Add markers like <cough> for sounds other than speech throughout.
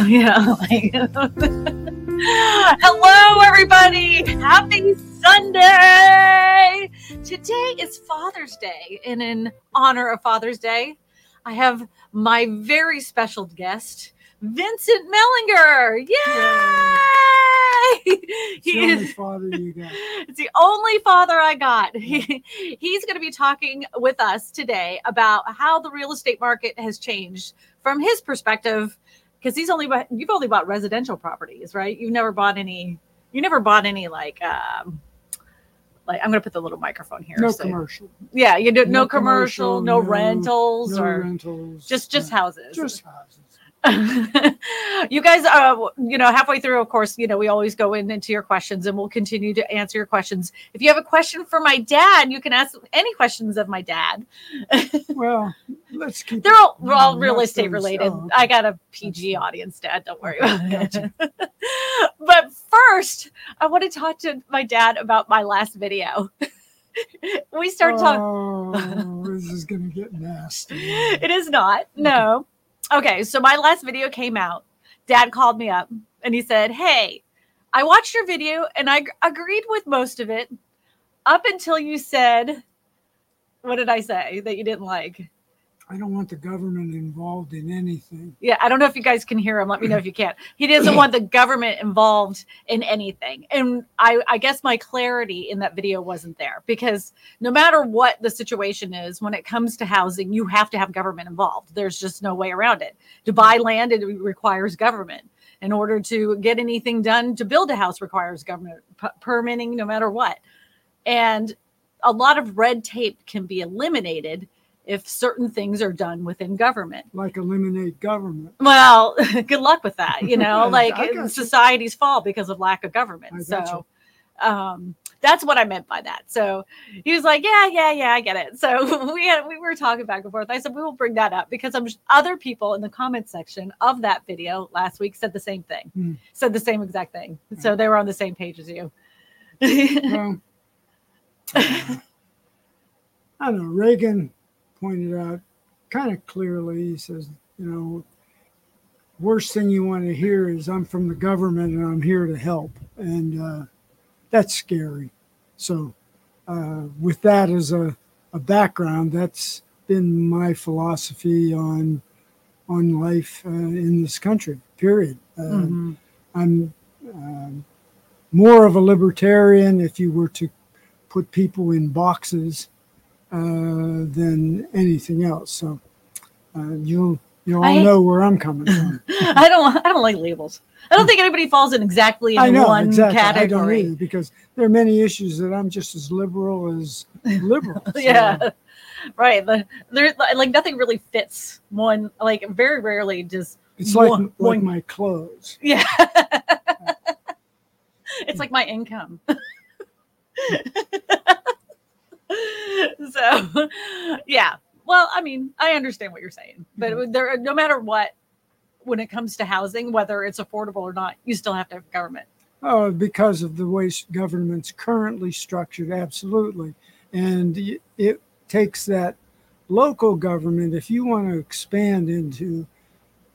<laughs> Yeah. like- <laughs> Hello, everybody. Happy Sunday. Today is Father's Day, and in honor of Father's Day, I have my very special guest, Vincent Mellinger. Yay! <laughs> It's He the is- father you got. it's the only father I got. He, he's going to be talking with us today about how the real estate market has changed from his perspective. Because he's only bought, you've only bought residential properties, right? You've never bought any. You never bought any like um, like I'm going to put the little microphone here. No so- commercial. Yeah, you do no, No commercial, no, no- rentals, No or rentals. just just no, houses. Just houses. <laughs> you guys uh you know halfway through of course you know we always go in into your questions and we'll continue to answer your questions if you have a question for my dad you can ask any questions of my dad <laughs> Well, let's keep. they're all we're all real estate related i got a pg audience dad don't worry about Gotcha. it but first i want to talk to my dad about my last video <laughs> we start talking Oh, this is gonna get nasty. it is not. No. Okay, so my last video came out. Dad called me up and he said, Hey, I watched your video and I g- agreed with most of it up until you said, What did I say that you didn't like? I don't want the government involved in anything. Yeah, I don't know if you guys can hear him. Let me know if you can't. He doesn't want the government involved in anything. And I, I guess my clarity in that video wasn't there because no matter what the situation is, when it comes to housing, you have to have government involved. There's just no way around it. To buy land, it requires government. In order to get anything done to build a house requires government p- permitting, no matter what. And a lot of red tape can be eliminated if certain things are done within government. Like eliminate government. Well, <laughs> good luck with that. You know, <laughs> like you. societies fall because of lack of government. So um that's what I meant by that. So he was like, Yeah, yeah, yeah, I get it. So <laughs> we had we were talking back and forth. I said we will bring that up because I'm other people in the comment section of that video last week said the same thing, Hmm. said the same exact thing. So they were on the same page as you. Well, uh, I don't know. Reagan pointed out kind of clearly. He says, you know, worst thing you want to hear is I'm from the government and I'm here to help, and uh, that's scary. So, uh, with that as a, a background, that's been my philosophy on on life uh, in this country. Period. Uh, Mhm. I'm um, more of a libertarian if you were to put people in boxes than anything else. So uh, you'll you'll all I- know where I'm coming from. <laughs> I don't I don't like labels. I don't think anybody falls in exactly in know one exactly. I don't category. either because there are many issues that I'm just as liberal as liberal. <laughs> So, yeah right the, there's like nothing really fits one like very rarely does it's like One- like one- my clothes. yeah <laughs> it's like my income <laughs> so yeah. Well i mean i understand what you're saying but there no matter what when it comes to housing whether it's affordable or not you still have to have government. Oh, because of the way government's currently structured, absolutely. And it takes that local government, if you want to expand into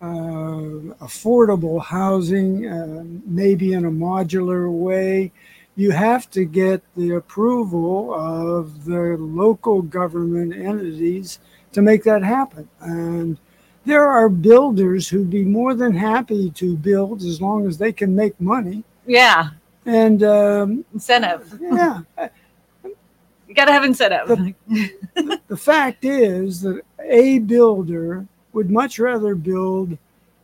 uh, affordable housing, uh, maybe in a modular way, you have to get the approval of the local government entities to make that happen. And there are builders who'd be more than happy to build as long as they can make money. yeah And um, incentive yeah, <laughs> you gotta have incentive The- the fact is that a builder would much rather build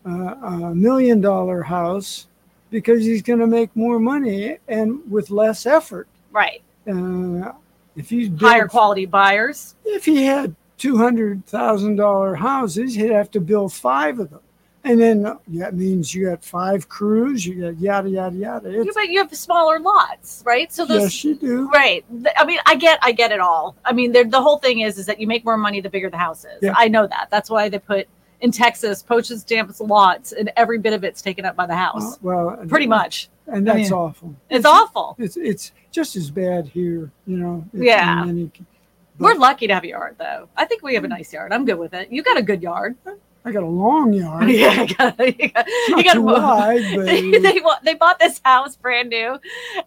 uh, a million dollar house because he's going to make more money and with less effort. right Uh, if he's higher quality buyers if he had two hundred thousand dollar houses, he'd have to build five of them, and then uh, that means you got five crews, you got yada yada yada. Yeah, It's, but you have smaller lots, right? So those yes, you do. right. I mean, I get I get it all. I mean, the whole thing is is that you make more money the bigger the house is. Yeah. I know that. That's why they put in Texas postage stamps lots and every bit of it's taken up by the house. Uh, well, Pretty much. and that's mean, awful. It's awful. It's it's just as bad here, you know. Yeah. any- We're lucky to have a yard though. I think we have a nice yard. I'm good with it. You got a good yard. I got a long yard. <laughs> yeah, <laughs> you got, you got, you got wide, <laughs> but they, they, they bought this house brand new.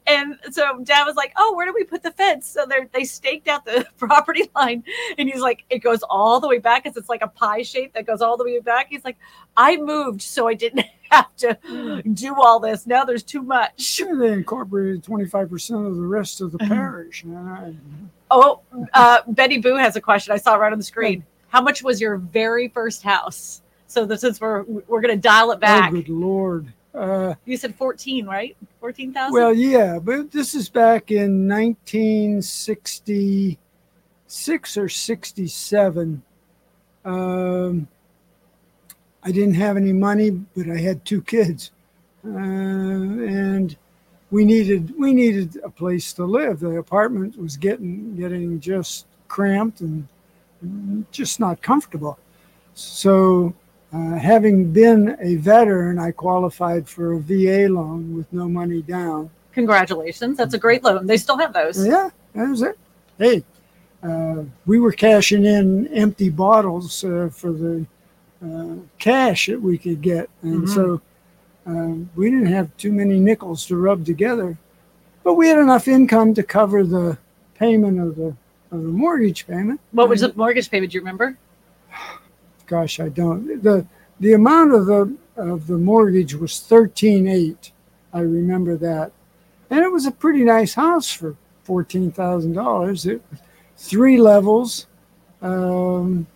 And so dad was like oh where do we put the fence? So they they staked out the property line. And he's like it goes all the way back because it's like a pie shape that goes all the way back. He's like i moved so i didn't have to do all this. Now there's too much. Sure they incorporated 25% of the rest of the Mm-hmm. parish. And I, oh uh, betty boo has a question. I saw it right on the screen how much was your very first house so this is we're we're gonna dial it oh, back good Lord. Uh, you said 14 right 14000 well, yeah, but this is back in 1966 or 67. Um, I didn't have any money, but I had two kids, uh, and we needed we needed a place to live. The apartment was getting getting just cramped and just not comfortable. So, uh, having been a veteran, I qualified for a VA loan with no money down. congratulations that's a great loan they still have those Yeah, that was it. Hey, uh, we were cashing in empty bottles uh, for the uh, cash that we could get, and Mhm. so um, we didn't have too many nickels to rub together, but we had enough income to cover the payment of the of the mortgage payment. What was the mortgage payment? Do you remember? <sighs> Gosh, I don't. the The amount of the of the mortgage was thirteen eight. I remember that, and it was a pretty nice house for fourteen thousand dollars. It three levels, um,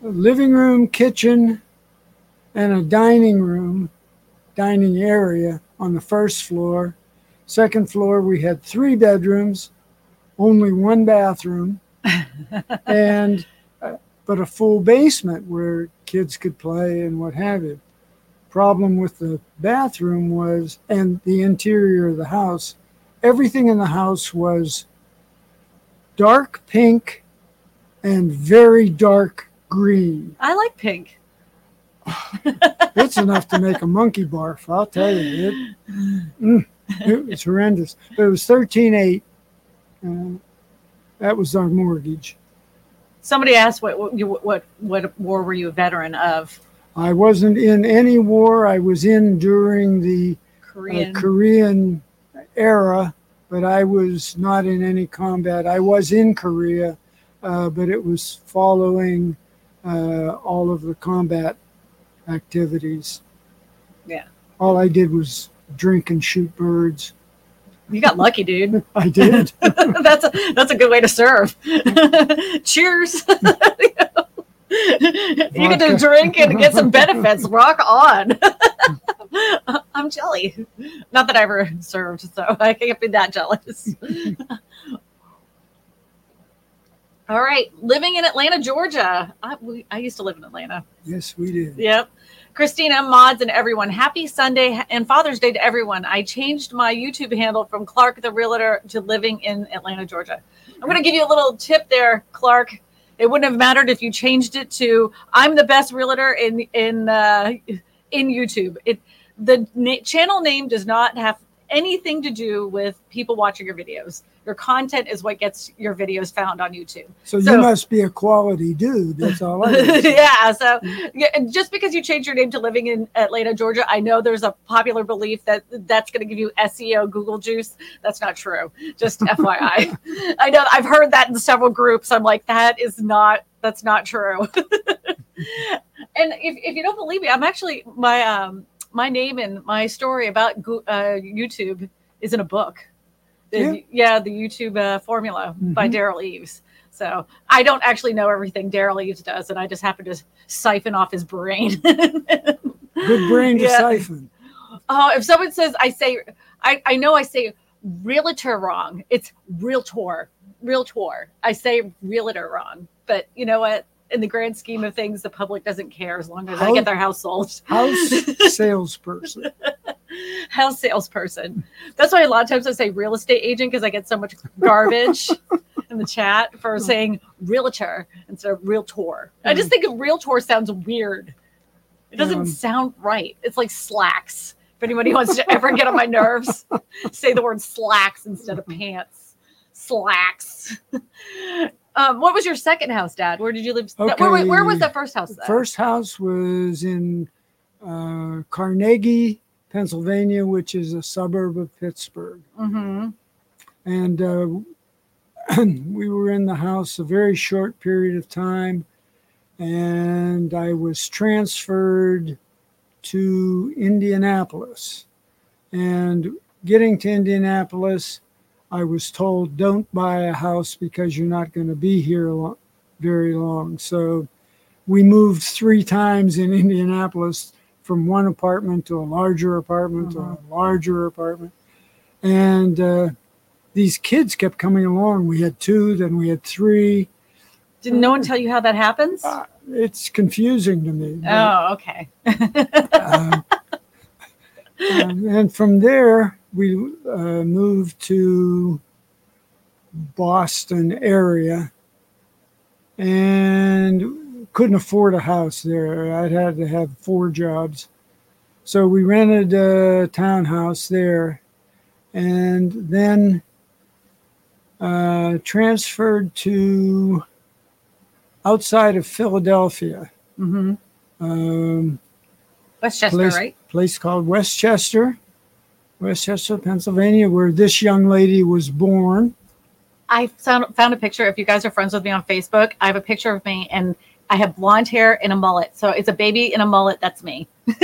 living room, kitchen, and a dining room, dining area on the first floor. Second floor, we had three bedrooms, only one bathroom, <laughs> and uh, but a full basement where kids could play and what have you. Problem with the bathroom was, and the interior of the house, everything in the house was dark pink and very dark green. I like pink. <sighs> It's enough to make a monkey barf, I'll tell you. It, mm, it was horrendous. But it was thirteen eight. Uh, that was our mortgage. Somebody asked what what you what what war were you a veteran of? I wasn't in any war. I was in during the uh, Korean. Korean era, but I was not in any combat. I was in Korea, uh, but it was following uh, all of the combat activities. Yeah. All I did was drink and shoot birds. You got lucky, dude. <laughs> I did. <laughs> that's a that's a good way to serve. <laughs> Cheers. you get to drink and get some benefits. Rock on. I'm jelly. Not that I ever served, so I can't be that jealous. All right, living in Atlanta, Georgia. I, we, I used to live in Atlanta. yes, we did. Yep. Christina, mods, and everyone. Happy Sunday and Father's Day to everyone. I changed my YouTube handle from Clark the Realtor to living in Atlanta, Georgia. I'm going to give you a little tip there, Clark. It wouldn't have mattered if you changed it to "I'm the best realtor in in uh, in YouTube." It the na- channel name does not have anything to do with people watching your videos. Your content is what gets your videos found on YouTube. So, So- you must be a quality dude. That's all I <laughs> yeah. So yeah, just because you changed your name to living in Atlanta, Georgia, I know there's a popular belief that that's going to give you SEO Google juice. That's not true. Just <laughs> FYI. I know I've heard that in several groups. I'm like, that is not, that's not true. <laughs> and if, if you don't believe me, I'm actually, my, um, my name and my story about uh, YouTube is in a book. The- Yeah. yeah, the YouTube uh, formula by Mhm. Derral Eves. So I don't actually know everything Derral Eves does, and I just happen to siphon off his brain. <laughs> Good brain to Yeah. siphon. Oh, if someone says I say I, I know I say realtor wrong. It's realtor. Realtor. I say realtor wrong. But you know what? In the grand scheme of things, the public doesn't care as long as I get their house sold. House <laughs> salesperson. <laughs> house salesperson. That's why a lot of times I say real estate agent because I get so much garbage <laughs> in the chat for saying realtor instead of realtor. I just think a realtor sounds weird. It doesn't Um, sound right. It's like slacks. If anybody wants to ever get on my nerves, <laughs> say the word slacks instead of pants. Slacks. Um, what was your second house, Dad? Where did you live? Where, where, where was the first house? Though? first house was in uh, Carnegie, Pennsylvania, which is a suburb of Pittsburgh. hmm And uh, <clears throat> we were in the house a very short period of time. And I was transferred to Indianapolis. And getting to Indianapolis, I was told, don't buy a house because you're not going to be here lo- very long. So we moved three times in Indianapolis from one apartment to a larger apartment to a larger apartment. And uh, these kids kept coming along. We had two, then we had three. Didn't no one tell you how that happens? Uh, it's confusing to me. but, oh, okay. um, um, and from there, we uh, moved to Boston area and couldn't afford a house there. I'd had to have four jobs. So we rented a townhouse there and then uh, transferred to outside of Philadelphia. hmm Um, Westchester, place, right? place called Westchester, Westchester, Pennsylvania, where this young lady was born. I found found a picture. If you guys are friends with me on Facebook, I have a picture of me, and I have blonde hair and a mullet. So it's a baby in a mullet. That's me. <laughs>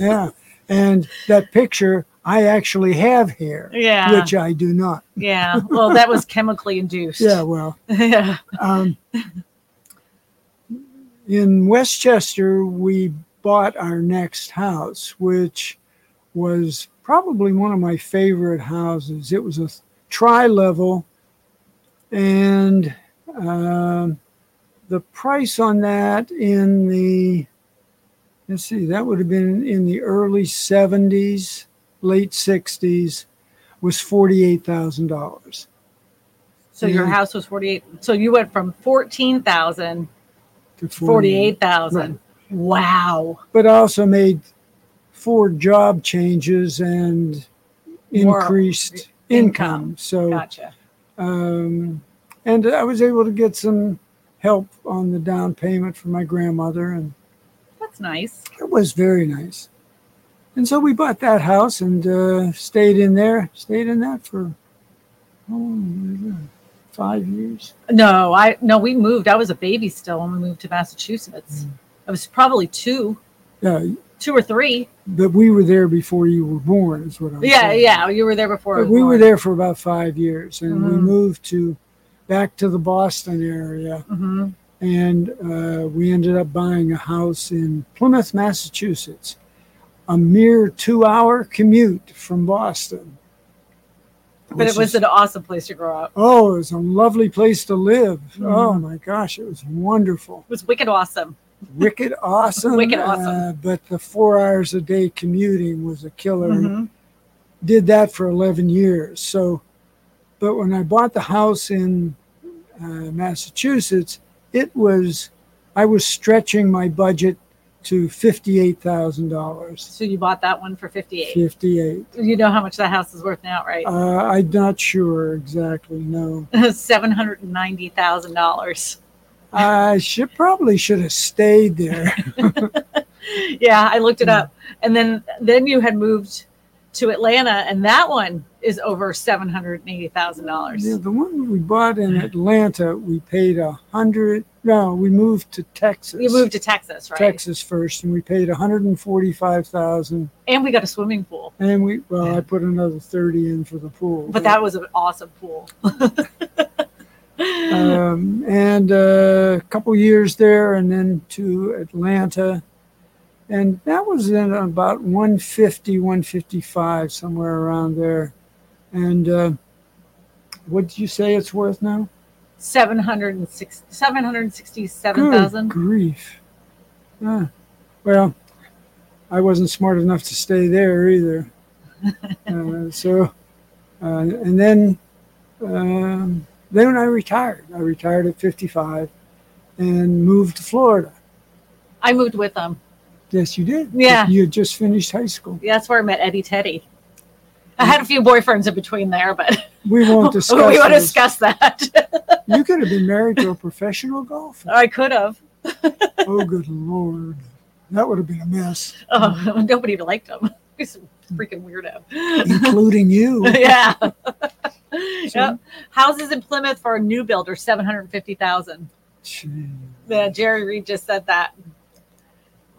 Yeah. And that picture, I actually have hair, Yeah. which I do not. Yeah. Well, that was <laughs> chemically induced. Yeah, well, <laughs> yeah. um, in Westchester, we bought our next house, which was probably one of my favorite houses. It was a tri level, and um, the price on that in the let's see, that would have been in the early 70s, late 60s, was $48,000. So your house was forty eight. So you went from fourteen thousand to to forty eight thousand. Right. Wow. but I also made four job changes and More increased income. income. So, Gotcha. um, and I was able to get some help on the down payment for my grandmother, and That's nice. it was very nice. And so we bought that house and uh, stayed in there, stayed in that for oh, five years. No, I no, we moved. I was a baby still when we moved to Massachusetts. Mm. I was probably two, Yeah, two or three. but we were there before you were born, is what I'm Yeah, saying. yeah. You were there before. I But was we were there for about five years, and we Mhm. moved to back to the Boston area, Mhm. and uh, we ended up buying a house in Plymouth, Massachusetts, a mere two-hour commute from Boston. But it was is- an awesome place to grow up. oh, it was a lovely place to live. Oh Mhm. my gosh, it was wonderful, It was wicked awesome. wicked <laughs> awesome. Wicked awesome. uh, but the four hours a day commuting was a killer. Mhm. did that for 11 years. So, but when I bought the house in uh, Massachusetts, it was, I was stretching my budget to $58,000. So you bought that one for fifty eight. 58. You know how much that house is worth now, right? Uh, I'm not sure exactly, no. <laughs> Seven hundred and ninety thousand dollars. I should probably should have stayed there. <laughs> Yeah, I looked it up, <laughs> and then then you had moved to Atlanta, and that one is over seven hundred and eighty thousand dollars. Yeah, the one we bought in Atlanta, we paid a hundred. No, we moved to Texas. We moved to Texas, right? Texas first, and we paid 145,000. And we got a swimming pool, And we, well, I put another 30 in for the pool. but that was an awesome pool. <laughs> um, and uh, a couple years there, and then to Atlanta. And that was in about 150, 155, somewhere around there. And uh, what did you say it's worth now? Seven hundred and six, seven hundred and sixty-seven Good thousand. grief. Ah, well, I wasn't smart enough to stay there either. <laughs> uh, so, uh, and then, um, then I retired. I retired at 55 and moved to Florida. I moved with them. Yes, you did. Yeah. You had just finished high school. Yeah, that's where I met Eddie Teddy. I had a few boyfriends in between there, but <laughs> <laughs> We won't discuss. we won't those. discuss that. <laughs> You could have been married to a professional golfer. I could have. Oh, good lord, that would have been a mess, Oh, nobody liked him. He's a freaking weirdo. including you. yeah. So- Yep. Houses in Plymouth for a new build are seven hundred fifty thousand. Yeah, Jerry Reed just said that.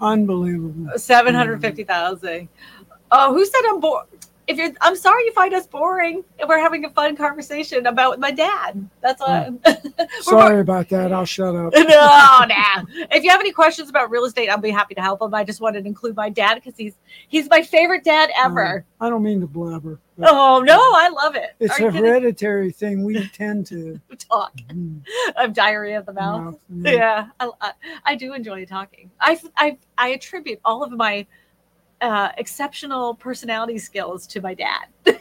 Unbelievable. Seven hundred fifty thousand. Oh, who said I'm bored? If you're, I'm sorry you find us boring. And we're having a fun conversation about my dad. That's all. <laughs> Sorry about that. I'll shut up. <laughs> no, nah. If you have any questions about real estate, I'll be happy to help them. I just wanted to include my dad because he's he's my favorite dad ever. Uh, I don't mean to blabber. oh no, I love it. It's Are a hereditary thing. We <laughs> tend to. talk. mm, I have diarrhea of the mouth. mouth, Yeah, I, I, I do enjoy talking. I, I, I attribute all of my uh, exceptional personality skills to my dad. <laughs>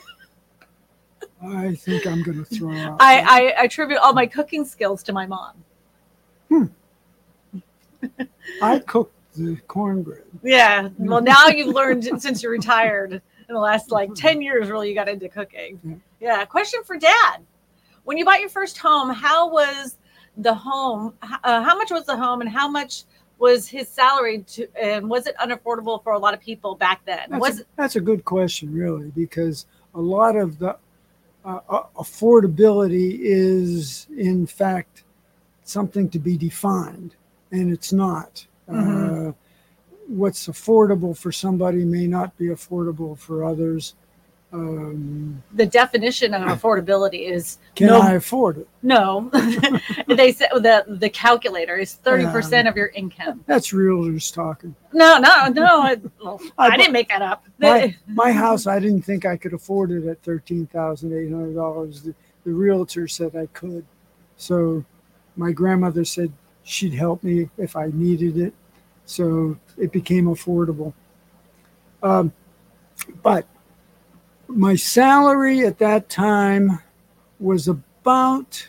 I think I'm going to throw up. I, I attribute all my cooking skills to my mom. I cooked the cornbread. Yeah. Well, now you've learned <laughs> since you're retired in the last like 10 years, really, you got into cooking. Yeah. Yeah. Question for dad. When you bought your first home, how was the home? Uh, how much was the home and how much was his salary to, and was it unaffordable for a lot of people back then? That's, was a, that's a good question, really, because a lot of the uh, uh, affordability is, in fact, something to be defined, and it's not. Mhm. Uh, what's affordable for somebody may not be affordable for others. Um, the definition of affordability is can No. I afford it? no. <laughs> they said the the calculator is thirty percent of your income. That's realtors talking. No, no, no. I, well, <laughs> I I didn't make that up. <laughs> My, my house, I didn't think I could afford it at thirteen thousand eight hundred dollars. The, the realtor said I could, so my grandmother said she'd help me if I needed it. So it became affordable. Um, but my salary at that time was about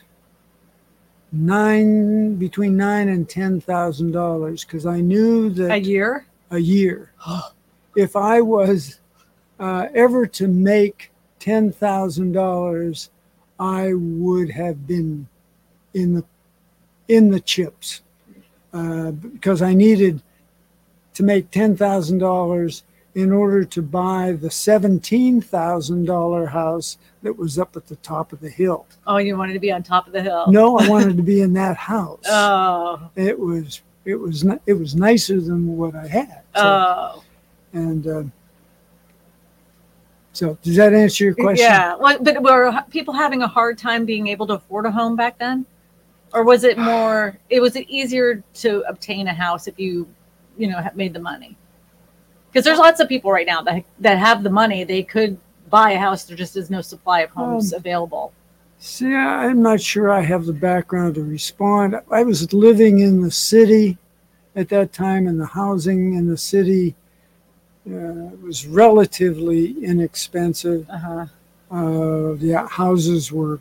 nine between nine and ten thousand dollars because I knew that a year. a year. <gasps> if I was uh, ever to make ten thousand dollars, I would have been in the in the chips uh, because I needed to make ten thousand dollars in order to buy the seventeen thousand dollar house that was up at the top of the hill. Oh, you wanted to be on top of the hill. No, I <laughs> wanted to be in that house. Oh, It was it was it was nicer than what I had. So- oh. and uh, so, does that answer your question? Yeah. Well, but were people having a hard time being able to afford a home back then? Or was it more, it was it easier to obtain a house if you, you know, made the money? Because there's lots of people right now that, that have the money. They could buy a house. There just is no supply of homes available. See, I'm not sure I have the background to respond. I was living in the city at that time, and the housing in the city uh, was relatively inexpensive. Uh-huh. Uh, the houses were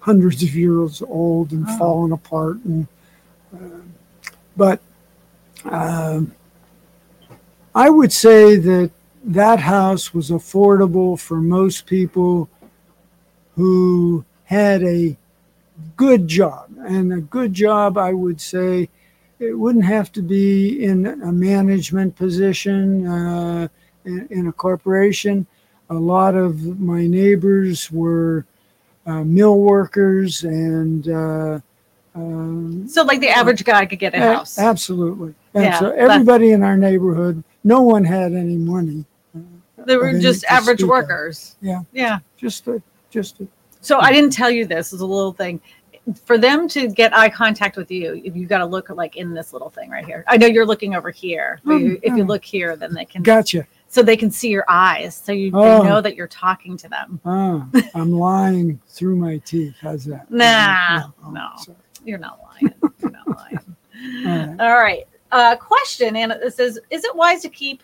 hundreds of years old and Oh. falling apart, and uh, but um, I would say that that house was affordable for most people who had a good job, and a good job, I would say. It wouldn't have to be in a management position uh, in, in a corporation. A lot of my neighbors were uh, mill workers and uh, um, So, like the average guy could get a a- house. absolutely. And Yeah, so everybody in our neighborhood, no one had any money. They were any just to average speak of. workers. Yeah. Yeah. Just a, just a, So I didn't tell you this is a little thing. For them to get eye contact with you, you've got to look like in this little thing right here. I know you're looking over here. But you, if you Mm, look here, then they can gotcha. so they can see your eyes, so you Oh. they know that you're talking to them. Ah, I'm lying through my teeth. How's that? Nah, Oh, no. You're not lying. You're not lying. <laughs> All right. All right. Uh, question, and it says, is it wise to keep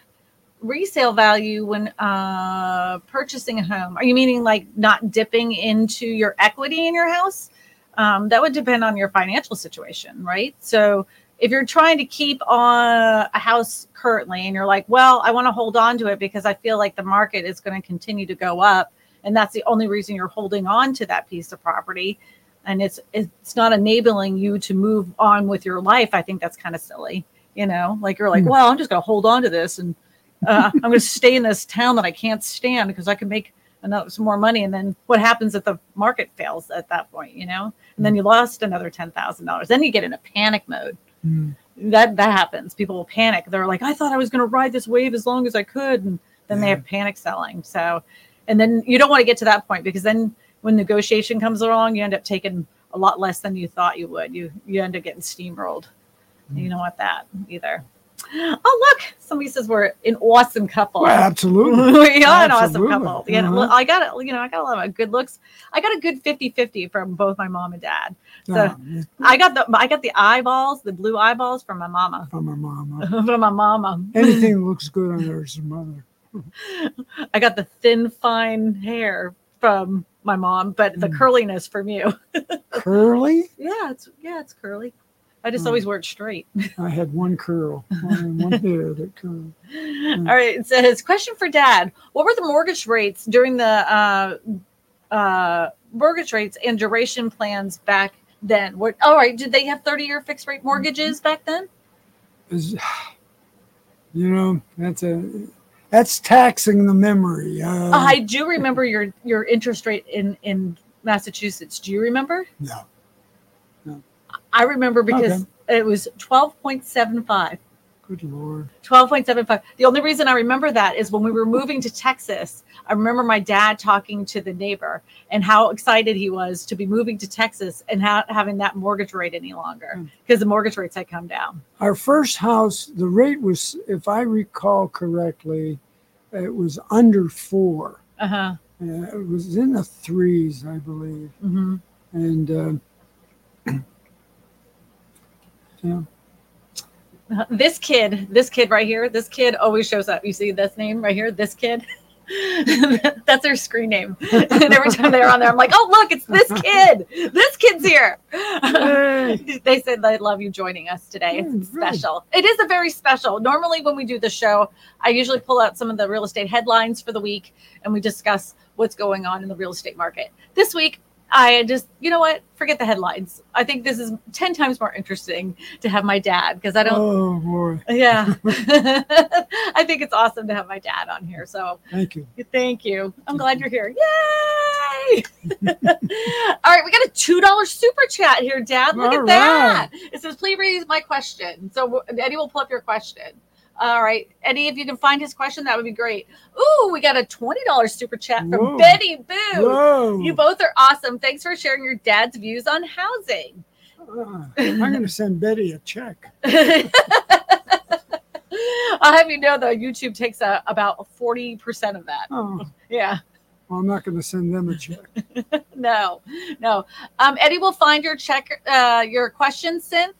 resale value when uh, purchasing a home? Are you meaning like not dipping into your equity in your house? Um, that would depend on your financial situation, right? So if you're trying to keep on a house currently and you're like, well, I want to hold on to it because I feel like the market is going to continue to go up, and that's the only reason you're holding on to that piece of property, and it's it's not enabling you to move on with your life i think that's kind of silly you know like you're like Hmm. well i'm just going to hold on to this and uh, i'm going to stay in this town that i can't stand because i can make another some more money. And then what happens if the market fails at that point you know? And then you lost another $10000 then you get in a panic mode. Mm. that that happens. People will panic. They're like i thought i was going to ride this wave as long as i could. And then they have panic selling. So and then you don't want to get to that point because then when negotiation comes along you end up taking a lot less than you thought you would. You you end up getting steamrolled Mm. you don't want that either oh look somebody says we're an awesome couple Well, absolutely. <laughs> we are an awesome couple yeah well, i got it you know i got a lot of good looks i got a good 50-50 from both my mom and dad So- Yeah, i got the i got the eyeballs the blue eyeballs from my mama from my mama. <laughs> from my mama Anything <laughs> looks good on her is her mother. I got the thin, fine hair from my mom, but the Mm. curliness from you. Curly? Yeah, it's yeah, it's curly. I just Mm. always it straight. <laughs> I had one curl, one, hair that curled. <laughs> All right, it says question for Dad: What were the mortgage rates during the uh, uh, mortgage rates and duration plans back then? What? All right, did they have thirty-year fixed rate mortgages back then? Is, you know, that's a that's taxing the memory. Uh, I do remember your your interest rate in in Massachusetts. Do you remember? no. I remember because it was twelve point seven five. Good lord. 12.75. The only reason I remember that is when we were moving to Texas, I remember my dad talking to the neighbor and how excited he was to be moving to Texas and ha- having that mortgage rate any longer because the mortgage rates had come down. Our first house, the rate was, if I recall correctly, it was under four. Uh-huh. Uh, it was in the threes, I believe. Mm-hmm. And um, yeah, This kid, this kid right here, this kid always shows up. You see this name right here, this kid? <laughs> That's their screen name. <laughs> and every time they're on there, I'm like, oh, look, it's this kid. This kid's here. <laughs> They said they love you joining us today. Mm, It's really? special. It is a very special. Normally, when we do the show, I usually pull out some of the real estate headlines for the week and we discuss what's going on in the real estate market. This week, I just, you know what? Forget the headlines. I think this is 10 times more interesting to have my dad because I don't, oh boy, yeah. <laughs> <laughs> I think it's awesome to have my dad on here. So thank you. Thank you. I'm glad you're here. Yay! <laughs> All right, we got a two dollar super chat here, Dad. Look All at that. It says, "Please read my question." So Eddie will pull up your question. All right, Eddie, if you can find his question, that would be great. Ooh, we got a twenty dollars super chat from Whoa. Betty Boo. Whoa. You both are awesome. Thanks for sharing your dad's views on housing. Uh, I'm going to send Betty a check. <laughs> I'll have you know though, YouTube takes a, about forty percent of that. Oh, Yeah. well, I'm not going to send them a check. <laughs> no, no. Um, Eddie will find your check, uh, your question, synth,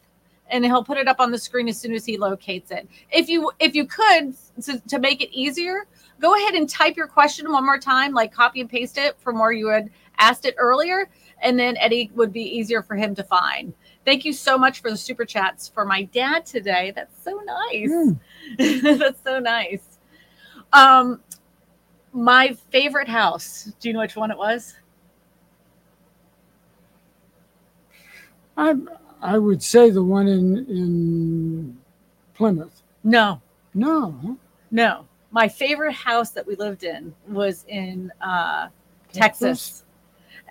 and he'll put it up on the screen as soon as he locates it. If you, if you could, to, to make it easier, go ahead and type your question one more time, like copy and paste it from where you had asked it earlier, and then Eddie would be easier for him to find. Thank you so much for the super chats for my dad today. That's so nice. Mm. <laughs> That's so nice. Um, my favorite house. Do you know which one it was? I I would say the one in in Plymouth. No, No, no. My favorite house that we lived in was in uh, Texas. Texas?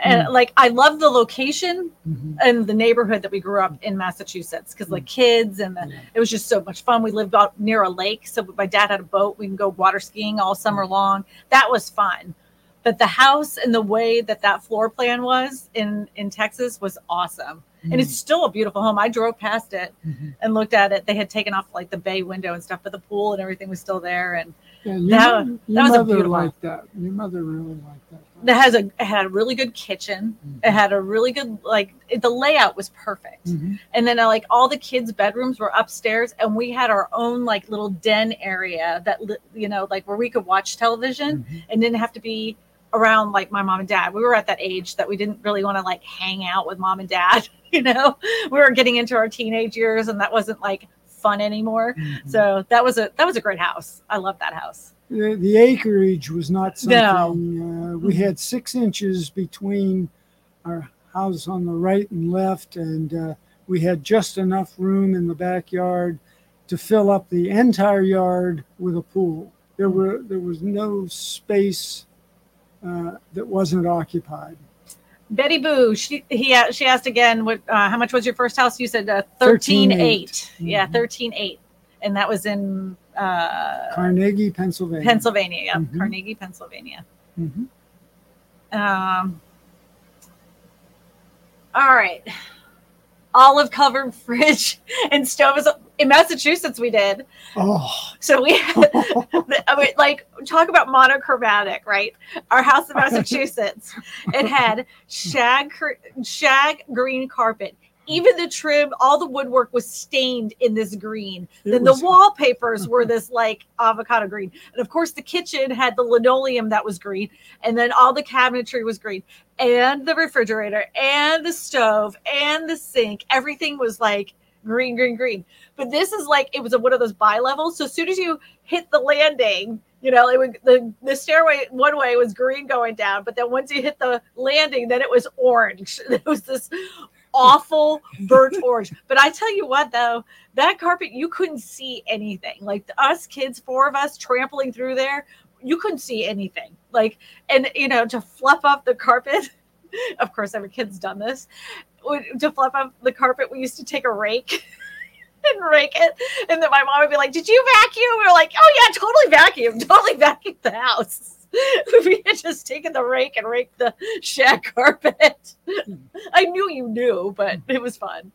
And like, I love the location Mhm. and the neighborhood that we grew up in Massachusetts because, like, kids and the, Yeah. it was just so much fun. We lived out near a lake, so my dad had a boat. We can go water skiing all summer long. That was fun. But the house and the way that that floor plan was in in Texas was awesome, and it's still a beautiful home. I drove past it Mhm. and looked at it. They had taken off like the bay window and stuff, but the pool and everything was still there. And Yeah, your, That- your that was a beautiful- liked that. Your mother really liked that. that has a it had a really good kitchen. Mhm. It had a really good like it, the layout was perfect. Mhm. And then uh, like all the kids' bedrooms were upstairs, and we had our own like little den area that you know like where we could watch television Mhm. and didn't have to be around like my mom and dad. We were at that age that we didn't really want to like hang out with mom and dad. <laughs> You know, we were getting into our teenage years, and that wasn't like fun anymore. Mhm. So that was a that was a great house. I love that house. the, the acreage was not something. No. Uh, we Mhm. had six inches between our house on the right and left, and uh, we had just enough room in the backyard to fill up the entire yard with a pool. There were there was no space uh, that wasn't occupied. Betty Boo, she he she asked again, what uh, how much was your first house? You said uh, thirteen eight. Yeah, Mhm. thirteen eight, and that was in uh, Carnegie, Pennsylvania. Pennsylvania. Yeah, Mhm. Carnegie, Pennsylvania. Mhm. Um, all right. Olive covered <laughs> fridge and stove is in Massachusetts. We did Oh, so we had I mean, like talk about monochromatic, right? Our house in Massachusetts, it had shag shag green carpet. Even the trim, all the woodwork was stained in this green. it then was- the wallpapers were this like avocado green. And of course, the kitchen had the linoleum that was green. And then all the cabinetry was green. And the refrigerator and the stove and the sink. Everything was like green, green, green. But this is like it was a, one of those bi levels. So as soon as you hit the landing, you know, it would the, the stairway one way was green going down, but then once you hit the landing, then it was orange. <laughs> It was this awful burnt orange. But I tell you what, though, that carpet you couldn't see anything. Like us kids, four of us trampling through there, you couldn't see anything. Like, and you know, to fluff up the carpet. <laughs> Of course, every kid's done this. To fluff up the carpet, we used to take a rake <laughs> and rake it, and then my mom would be like, "Did you vacuum?" We were like, "Oh yeah, totally vacuum, <laughs> totally vacuum the house." <laughs> we had just taken the rake and raked the shag carpet. Hmm. I knew you knew, but hmm. it was fun.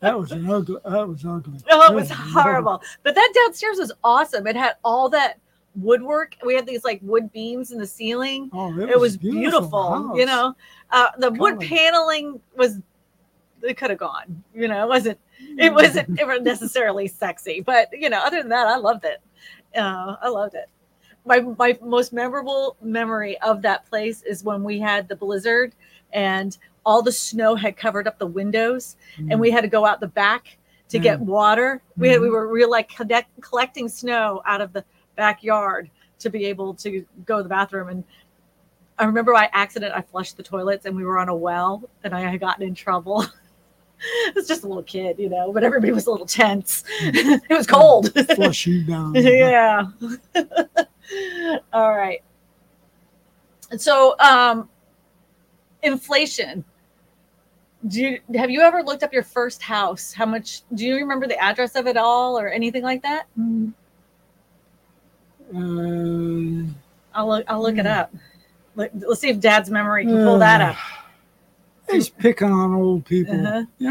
that was an ugly. That was ugly. Oh, it was horrible. But that downstairs was awesome. It had all that woodwork. We had these like wood beams in the ceiling. Oh, It was beautiful. You know, uh, the wood paneling was. It could have gone. You know, it wasn't. It wasn't ever necessarily sexy, but you know, other than that, I loved it. Uh, I loved it. My my most memorable memory of that place is when we had the blizzard and all the snow had covered up the windows and we had to go out the back to get water. We had, we Mhm. were we were like collect, collecting snow out of the backyard to be able to go to the bathroom. And I remember by accident I flushed the toilets and we were on a well and I had gotten in trouble. <laughs> I was just a little kid, you know, but everybody was a little tense. <laughs> it was cold. <laughs> flush you down. yeah. All right. So, um, inflation. Do you have you ever looked up your first house? How much do you remember the address of it all or anything like that? Mm. Uh, I'll look I'll look it Hmm. up. Let, let's see if dad's memory can pull that up. <sighs> He's picking on old people. Uh-huh. You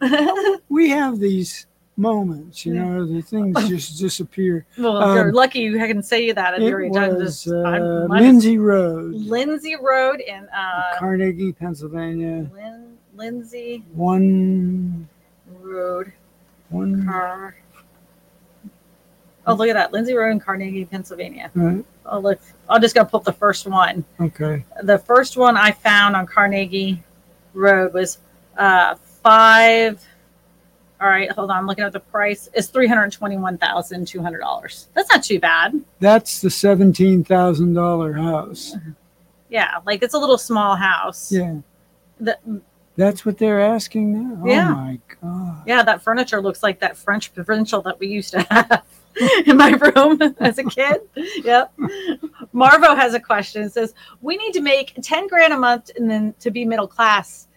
know, <laughs> we have these moments. You know, the things just disappear. <laughs> well, if you're Um, lucky you can say that at It your age. Was uh, Lindsay Road, Lindsay Road in uh Carnegie, Pennsylvania. Lin, Lindsay One, Road. one. Car. Oh, look at that. Lindsay Road in Carnegie, Pennsylvania. Right, Oh, look. I'm just going to pull up the first one. okay. The first one I found on Carnegie Road was uh, five. All right, hold on. I'm looking at the price. It's $321,200. That's not too bad. That's the seventeen thousand dollar house. Yeah, like it's a little small house. Yeah, The, that's what they're asking now. Yeah. Oh my god. yeah, that furniture looks like that French provincial that we used to have <laughs> in my room <laughs> as a kid. Yep. Marvo has a question. It says, We need to make 10 grand a month and then to be middle class.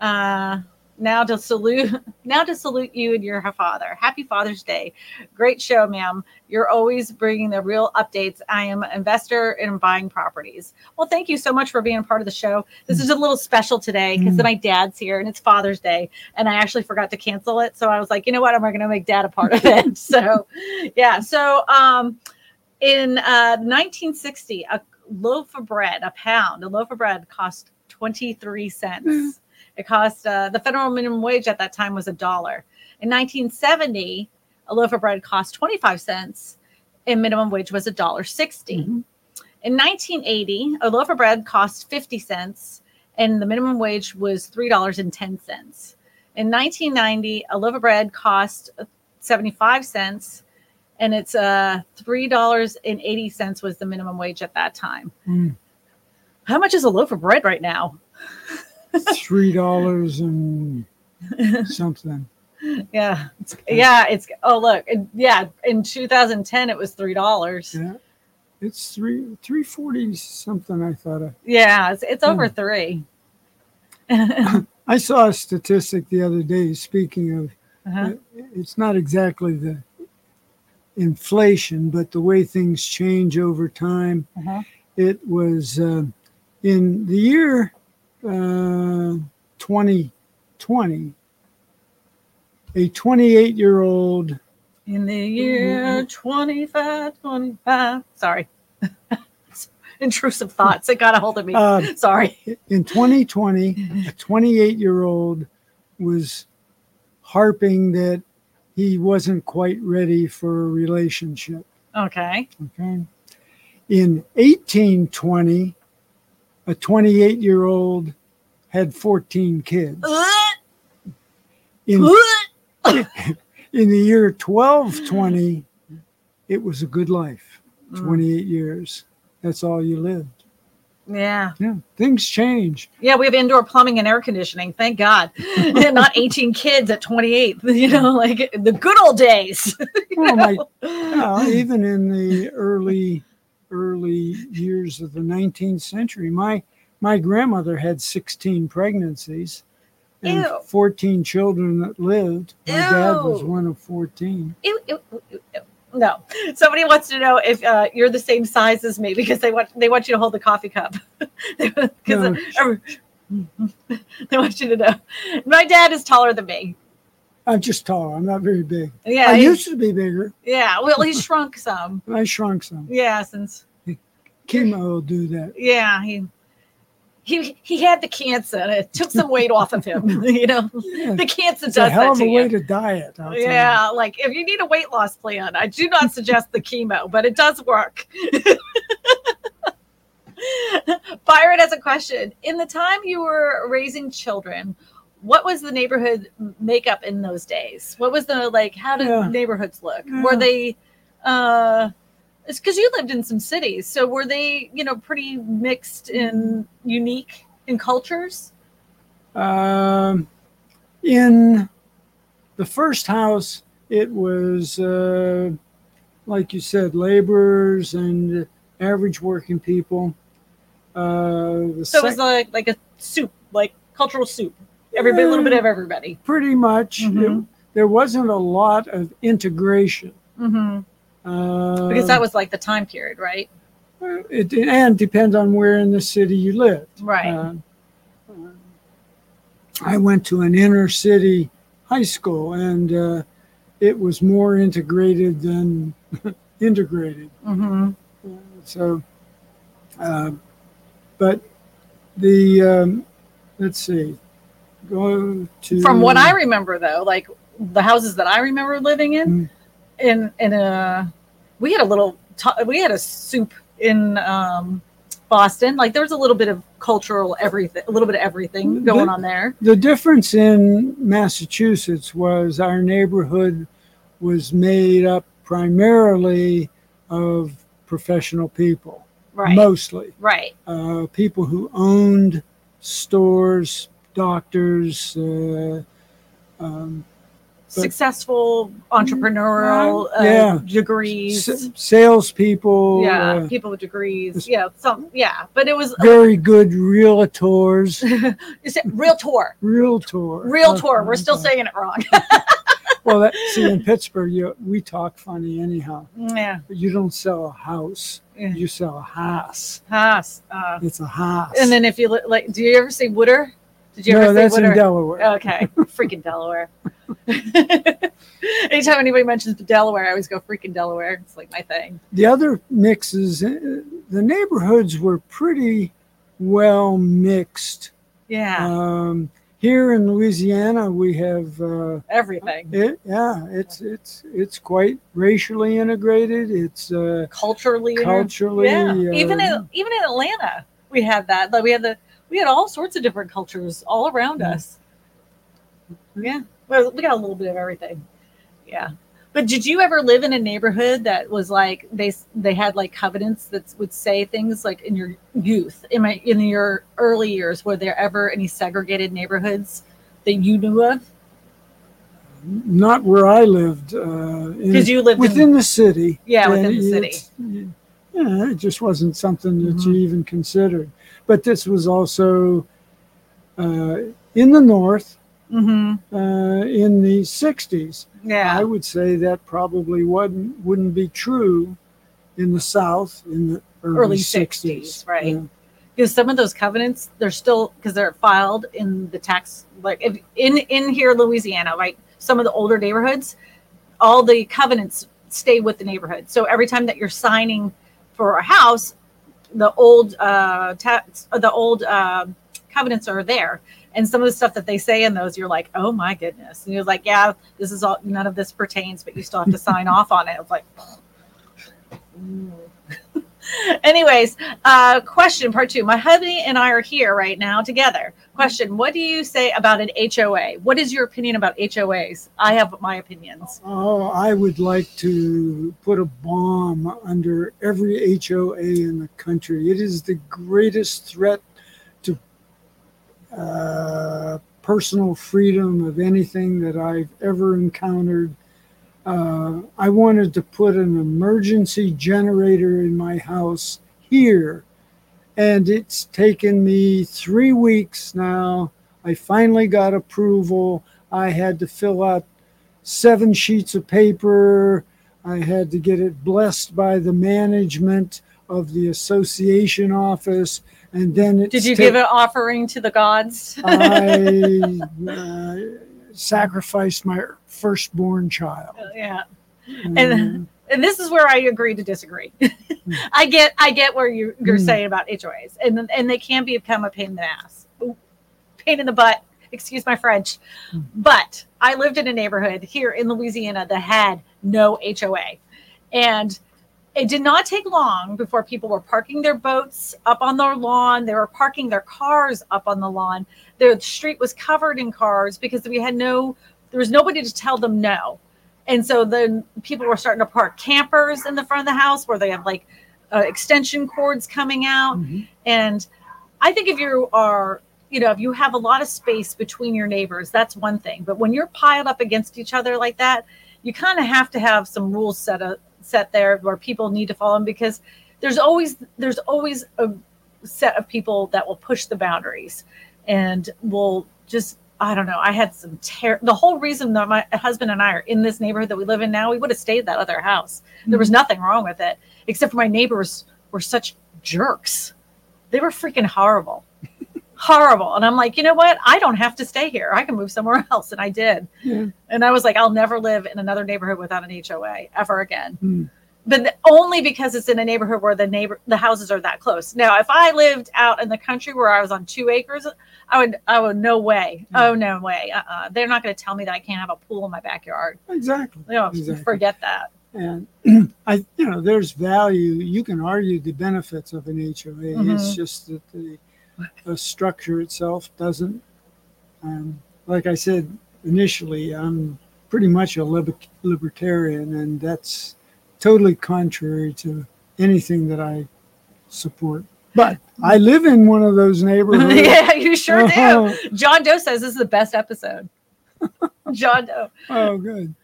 Uh, now to salute now to salute you and your father. Happy Father's Day. Great show, ma'am. You're always bringing the real updates. I am an investor in buying properties. Well, thank you so much for being a part of the show. This is a little special today because Mm. my dad's here and it's Father's Day and I actually forgot to cancel it. So I was like, you know what? I'm going to make dad a part of it. <laughs> so, yeah. So, um, in uh, 1960, a loaf of bread, a pound, a loaf of bread cost 23 cents. Mm. It cost uh, the federal minimum wage at that time was a dollar. In 1970, a loaf of bread cost 25 cents, and minimum wage was a dollar 60. Mhm. In 1980, a loaf of bread cost 50 cents, and the minimum wage was $3.10. In 1990, a loaf of bread cost 75 cents, and it's uh, $3.80 was the minimum wage at that time. Mm. How much is a loaf of bread right now? <laughs> Three dollars and <laughs> something. Yeah, it's, yeah. It's oh look, yeah. In 2010, it was three dollars. Yeah, it's three three forty something. I thought of. Yeah, it's, it's over Yeah. three. <laughs> I saw a statistic the other day. Speaking of, Uh-huh. it's not exactly the inflation, but the way things change over time. Uh-huh. It was uh, in the year uh, 2020, a 28 year old In the year Mm-hmm. 25, 25. Sorry. <laughs> Intrusive thoughts. It got a hold of me. uh, Sorry. in 2020, a 28 year old was harping that he wasn't quite ready for a relationship. Okay. Okay. In 1820, a 28 year old had 14 kids. Uh-huh. In, uh-huh. <laughs> in the year 1220, it was a good life. Mm. 28 years. That's all you lived. Yeah. Yeah. Things change. Yeah, we have indoor plumbing and air conditioning. Thank God. <laughs> <laughs> Not 18 kids at 28. You know, like the good old days. Well, my, yeah, even in the early early years of the 19th century, my my grandmother had 16 pregnancies and Ew. 14 children that lived. My dad was one of 14. Ew, ew, ew, ew, ew. No, somebody wants to know if uh, you're the same size as me because they want they want you to hold the coffee cup. <laughs> Because No. <laughs> they want you to know. My dad is taller than me. I'm just tall. I'm not very big. Yeah, I he- used to be bigger. yeah. Well, he <laughs> shrunk some. I shrunk some. Yeah, since Chemo will do that. yeah he he he had the cancer. It took some weight off of him. <laughs> You know, Yeah, the cancer it's does a hell that of a way you. to diet. I'll. Yeah, like if you need a weight loss plan, I do not suggest the chemo, but it does work. <laughs> Byron has a question. In the time you were raising children, what was the neighborhood makeup in those days? What was the like? How did Yeah. neighborhoods look? Yeah. Were they? uh It's because you lived in some cities, so were they, you know, pretty mixed and unique in cultures? Um, in the first house, it was, uh, like you said, laborers and average working people. Uh, So it was like like a soup, like cultural soup. Everybody, a little bit of everybody. pretty much. it- Mhm. there wasn't a lot of integration. hmm Uh, Because that was like the time period, right? it and depends on where in the city you lived. Right. Uh, I went to an inner city high school, and uh, it was more integrated than <laughs> integrated. hmm So, uh, but the um, let's see, go to From what I remember, though, like the houses that I remember living in, Mm. in in a, we had a little, t- we had a soup in um, Boston. Like there was a little bit of cultural everything, a little bit of everything going The- on there. The difference in Massachusetts was our neighborhood was made up primarily of professional people, Right. mostly right. uh, people who owned stores, doctors. Uh, um, Successful entrepreneurial uh, Yeah. degrees. s- salespeople, yeah, uh, people with degrees. Yeah, some. Yeah, but it was very good realtors, <laughs> is it realtor? Realtor. realtor. We're still saying it wrong. <laughs> Well, that, see, in Pittsburgh, you, we talk funny anyhow. yeah. But you don't sell a house; Yeah. you sell a house. House. Uh, It's a house. and then if you li- like, do you ever say Wooder? Did you no, ever say that's in Wooder? Delaware. Okay, freaking Delaware. <laughs> Anytime anybody mentions Delaware, I always go freaking Delaware. It's like my thing. The other mixes, uh, the neighborhoods were pretty well mixed. Yeah, Um, here in Louisiana, we have. Uh, everything. It, yeah, it's it's it's quite racially integrated. It's uh, Culturally, culturally. yeah. uh, even in even in Atlanta, we had that. Like we had the we had all sorts of different cultures all around Yeah. us. Yeah, well, we got a little bit of everything. Yeah. But did you ever live in a neighborhood that was like they they had like covenants that would say things like in your youth, in my in your early years, were there ever any segregated neighborhoods that you knew of? Not where I lived. Because Because you lived within in the city. Yeah, within the city. it's- Yeah, it just wasn't something that Mhm. you even considered. But this was also uh, in the north hmm uh, in the 60s. Yeah. I would say that probably wouldn't wouldn't be true in the South in the early, Early 60s. 60s, right. Yeah. Because some of those covenants, they're still because they're filed in the tax like if, in in here Louisiana, right? Some of the older neighborhoods, all the covenants stay with the neighborhood. So every time that you're signing for a house, the old uh tax the old uh, covenants are there. And some of the stuff that they say in those, you're like, oh my goodness. And you're like, yeah, this is all none of this pertains, but you still have to sign <laughs> off on it. It's like mm. Anyways, uh, question part two. My hubby and I are here right now together. Question: What do you say about an HOA? What is your opinion about HOAs? I have my opinions. Oh, I would like to put a bomb under every HOA in the country. It is the greatest threat to uh, personal freedom of anything that I've ever encountered. Uh, I wanted to put an emergency generator in my house here, and it's taken me three weeks now. I finally got approval. I had to fill out seven sheets of paper. I had to get it blessed by the management of the association office, and then it's Did you ta- give an offering to the gods? I <laughs> uh, sacrificed my firstborn child. yeah. Mm, and this is where I agree to disagree. <laughs> I get I get where you, you're Mm. saying about HOAs, and and they can become a pain in the ass, pain in the butt. Excuse my French, Mm. but I lived in a neighborhood here in Louisiana that had no HOA, and it did not take long before people were parking their boats up on their lawn. They were parking their cars up on the lawn. The street was covered in cars because we had no, there was nobody to tell them no. And so then people were starting to park campers in the front of the house where they have like uh, extension cords coming out. mhm. And I think if you are, you know, if you have a lot of space between your neighbors, that's one thing. But when you're piled up against each other like that, you kind of have to have some rules set up, set there where people need to follow them because there's always there's always a set of people that will push the boundaries and will just I don't know. I had some ter- the whole reason that my husband and I are in this neighborhood that we live in now, we would have stayed at that other house. There was mm-hmm. nothing wrong with it, except for my neighbors were such jerks. They were freaking horrible. Horrible. And I'm like, you know what? I don't have to stay here. I can move somewhere <laughs> else. And I did. Yeah. And I was like, I'll never live in another neighborhood without an HOA ever again. Hmm. But only because it's in a neighborhood where the neighbor the houses are that close. Now, if I lived out in the country where I was on two acres, I would I would no way. Hmm. Oh no way. Uh-uh. They're not going to tell me that I can't have a pool in my backyard. Exactly. No, Exactly. forget that. And <clears throat> I, you know, there's value. You can argue the benefits of an HOA. It's Mhm. just that the, the structure itself doesn't. Um, like I said initially, I'm pretty much a liber- libertarian, and that's totally contrary to anything that I support. But I live in one of those neighborhoods. <laughs> yeah, you sure do. Oh, John Doe says this is the best episode. <laughs> John Doe. oh, good.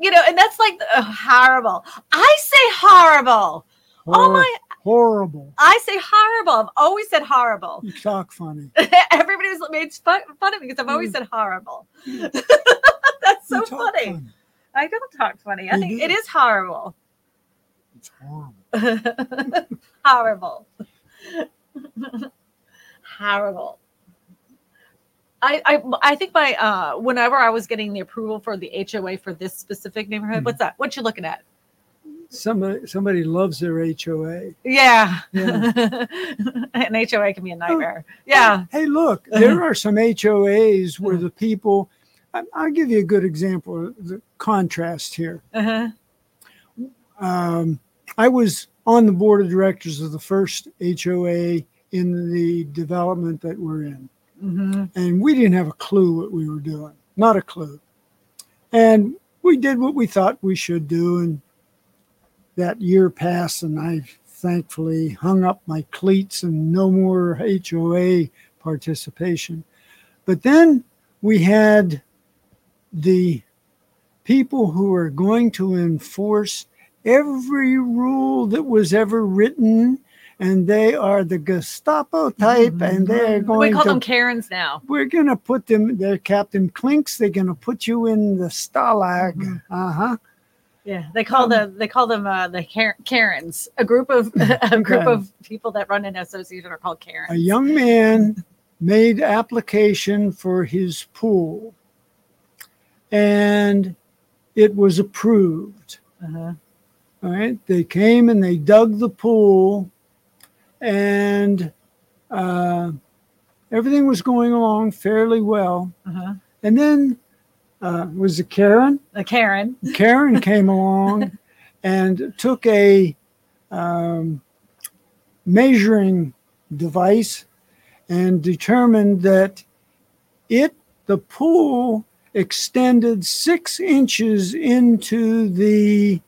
You know, and that's like uh, horrible. I say horrible. Oh my, horrible. I say horrible. I've always said horrible. You talk funny. <laughs> Everybody's made fun, fun of me because I've always said horrible. <laughs> that's so talk funny. I don't talk funny. I You think do. it is horrible. It's horrible. <laughs> horrible. horrible. I, I I think my uh whenever I was getting the approval for the HOA for this specific neighborhood, Mhm. what's that? What you looking at? Somebody somebody loves their HOA. Yeah. Yeah. <laughs> An HOA can be a nightmare. Yeah. Hey, look, there <laughs> are some HOAs where the people. I'll give you a good example of the contrast here. Uh-huh. Um, I was on the board of directors of the first HOA in the development that we're in. hmm and we didn't have a clue what we were doing not a clue and we did what we thought we should do. And that year passed, and I thankfully hung up my cleats and no more HOA participation. But then we had the people who are going to enforce every rule that was ever written and they are the Gestapo type, mm-hmm. and they're going. We call to, them Karens now. We're going to put them. They're Captain Clinks. They're going to put you in the Stalag. Mm-hmm. Uh huh. Yeah, they call um, them they call them uh, the Karens. A group of <laughs> a group okay. of people that run an association are called Karens. A young man made application for his pool, and it was approved. Uh-huh. All right, they came and they dug the pool and uh, everything was going along fairly well. Uh-huh. And then uh, was it Karen? A Karen. Karen <laughs> came along and took a um, measuring device and determined that it, the pool, extended six inches into the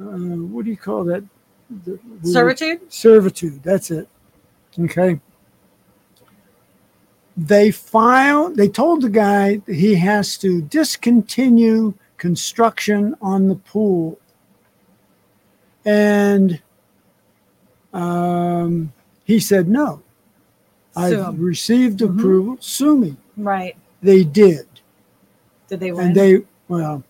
uh, what do you call that? the, servitude. Servitude. That's it. Okay. They filed. They told the guy he has to discontinue construction on the pool, and um, he said no. Sue I've received mm-hmm. approval. Sue me. Right. They did. Did they win? And they well,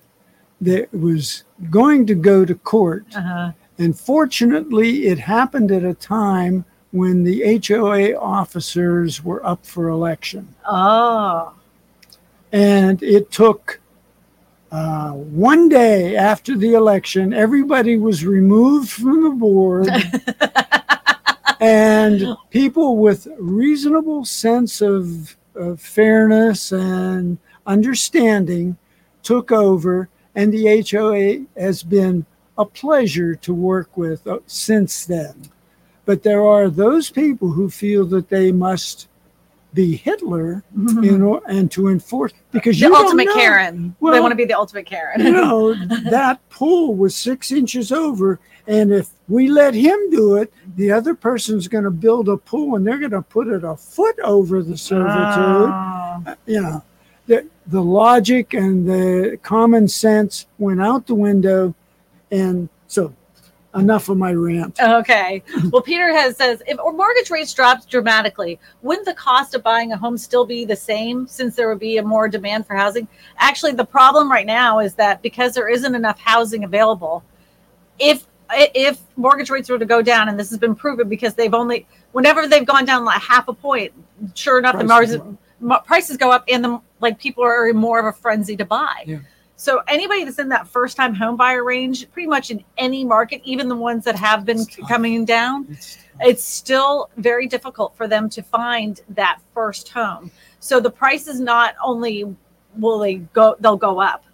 there was going to go to court. Uh-huh. And fortunately, it happened at a time when the HOA officers were up for election. Oh. And it took uh, one day after the election, everybody was removed from the board. <laughs> and people with reasonable sense of, of fairness and understanding took over, and the HOA has been a pleasure to work with uh, since then. But there are those people who feel that they must be Hitler mm-hmm. in or, and to enforce because the you ultimate Karen. Well, they want to be the ultimate Karen. you know, that pool was six inches over, and if we let him do it, the other person's going to build a pool and they're going to put it a foot over the servitude. Oh. you know, the, the logic and the common sense went out the window and so enough of my rant. Okay. Well, Peter has says if mortgage rates dropped dramatically, wouldn't the cost of buying a home still be the same since there would be a more demand for housing? Actually, the problem right now is that because there isn't enough housing available, if if mortgage rates were to go down, and this has been proven because they've only whenever they've gone down like half a point, sure enough, prices the margin, prices go up, and the like people are in more of a frenzy to buy. Yeah. So anybody that's in that first time home buyer range, pretty much in any market, even the ones that have been coming down, it's, it's, still very difficult for them to find that first home. So the price is not only will they go, they'll go up.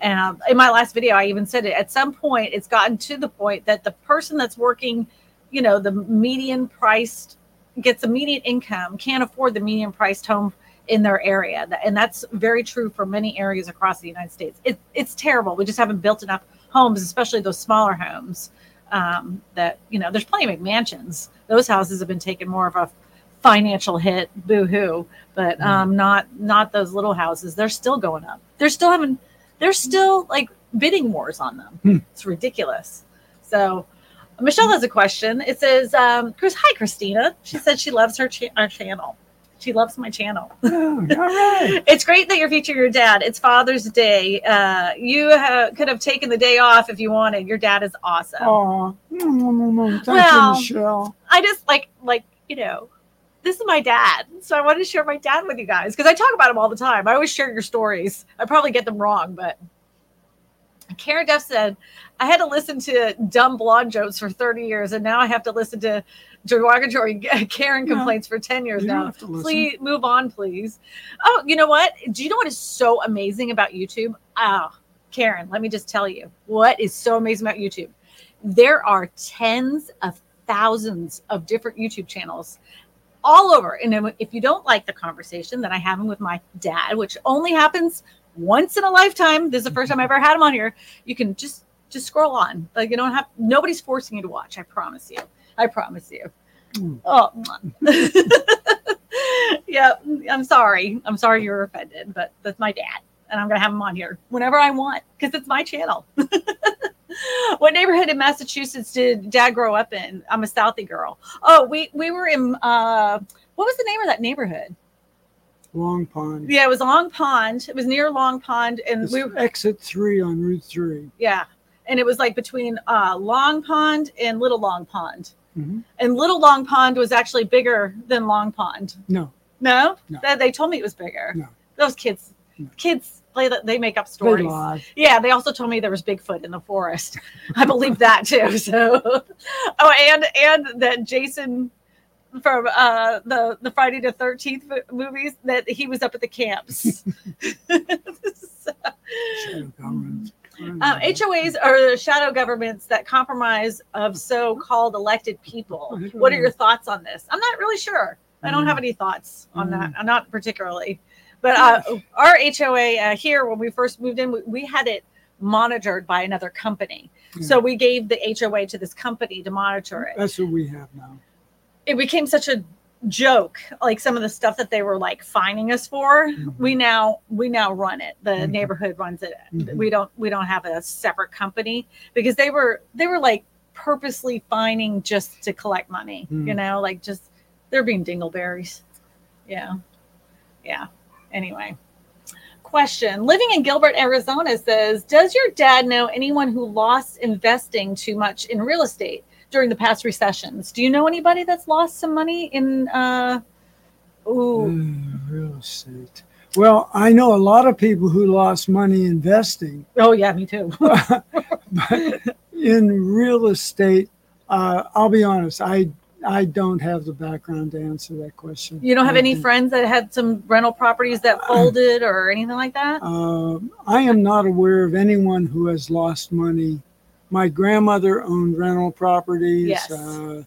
And um, in my last video, I even said it. At some point, it's gotten to the point that the person that's working, you know, the median priced gets a median income, can't afford the median priced home in their area. And that's very true for many areas across the United States. It, it's terrible. We just haven't built enough homes, especially those smaller homes. Um, that you know, there's plenty of mansions. Those houses have been taking more of a financial hit, boo hoo. But mm-hmm. um, not not those little houses. They're still going up. They're still having. They're still like bidding wars on them. Hmm. It's ridiculous. So Michelle has a question. It says, um, Chris, hi, Christina. She said she loves her cha- our channel. She loves my channel. <laughs> Oh, all right. <laughs> it's great that you're featuring your dad. It's Father's Day. Uh, you could have taken the day off if you wanted. Your dad is awesome. Oh, thank well, you, Michelle. I just like like you know, this is my dad, so I wanted to share my dad with you guys because I talk about him all the time. I always share your stories. I probably get them wrong, but Karen Duff said, I had to listen to dumb blonde jokes for 30 years, and now I have to listen to derogatory <laughs> Karen complaints for 10 years now. Please move on, please. Oh, you know what? Do you know what is so amazing about YouTube? Oh, Karen, let me just tell you what is so amazing about YouTube. There are tens of thousands of different YouTube channels all over. And if you don't like the conversation that I have with my dad, which only happens once in a lifetime. This is the first time I ever had him on here. You can just just scroll on. Like you don't have nobody's forcing you to watch. I promise you. I promise you. Mm. Oh, <laughs> yeah. I'm sorry. I'm sorry you're offended, but that's my dad, and I'm gonna have him on here whenever I want because it's my channel. <laughs> what neighborhood in Massachusetts did Dad grow up in? I'm a Southie girl. Oh, we we were in. uh What was the name of that neighborhood? Long Pond. Yeah, it was Long Pond. It was near Long Pond, and It's we exit three on Route three. yeah, and it was like between uh, Long Pond and Little Long Pond. Mhm. And Little Long Pond was actually bigger than Long Pond. No, No, No. They, they told me it was bigger. No. Those kids, No. kids, they they make up stories. Yeah, they also told me there was Bigfoot in the forest. <laughs> I believe that too. <laughs> So, oh, and and that Jason from uh the the Friday the Thirteenth movies that he was up at the camps. <laughs> So. Um, HOAs are the shadow governments that compromise of so-called elected people. What are your thoughts on this? I'm not really sure. I don't have any thoughts on that. Not particularly, but uh, our HOA uh, here when we first moved in, we, we had it monitored by another company. So we gave the HOA to this company to monitor it. That's what we have now. It became such a joke, like some of the stuff that they were like fining us for. Mhm. We now we now run it. The Mhm. neighborhood runs it. Mhm. We don't we don't have a separate company because they were they were like purposely fining just to collect money. You Mm. know, like just they're being dingleberries. Yeah. Yeah. Anyway. Question Living in Gilbert, Arizona says Does your dad know anyone who lost investing too much in real estate during the past recessions? Do you know anybody that's lost some money in, uh, ooh, Uh, real estate. Well, I know a lot of people who lost money investing, oh, yeah, me too. <laughs> but in real estate, uh, I'll be honest, I I don't have the background to answer that question. you don't have any friends that had some rental properties that folded or anything like that? Um, I am not aware of anyone who has lost money. My grandmother owned rental properties. Yes. Uh,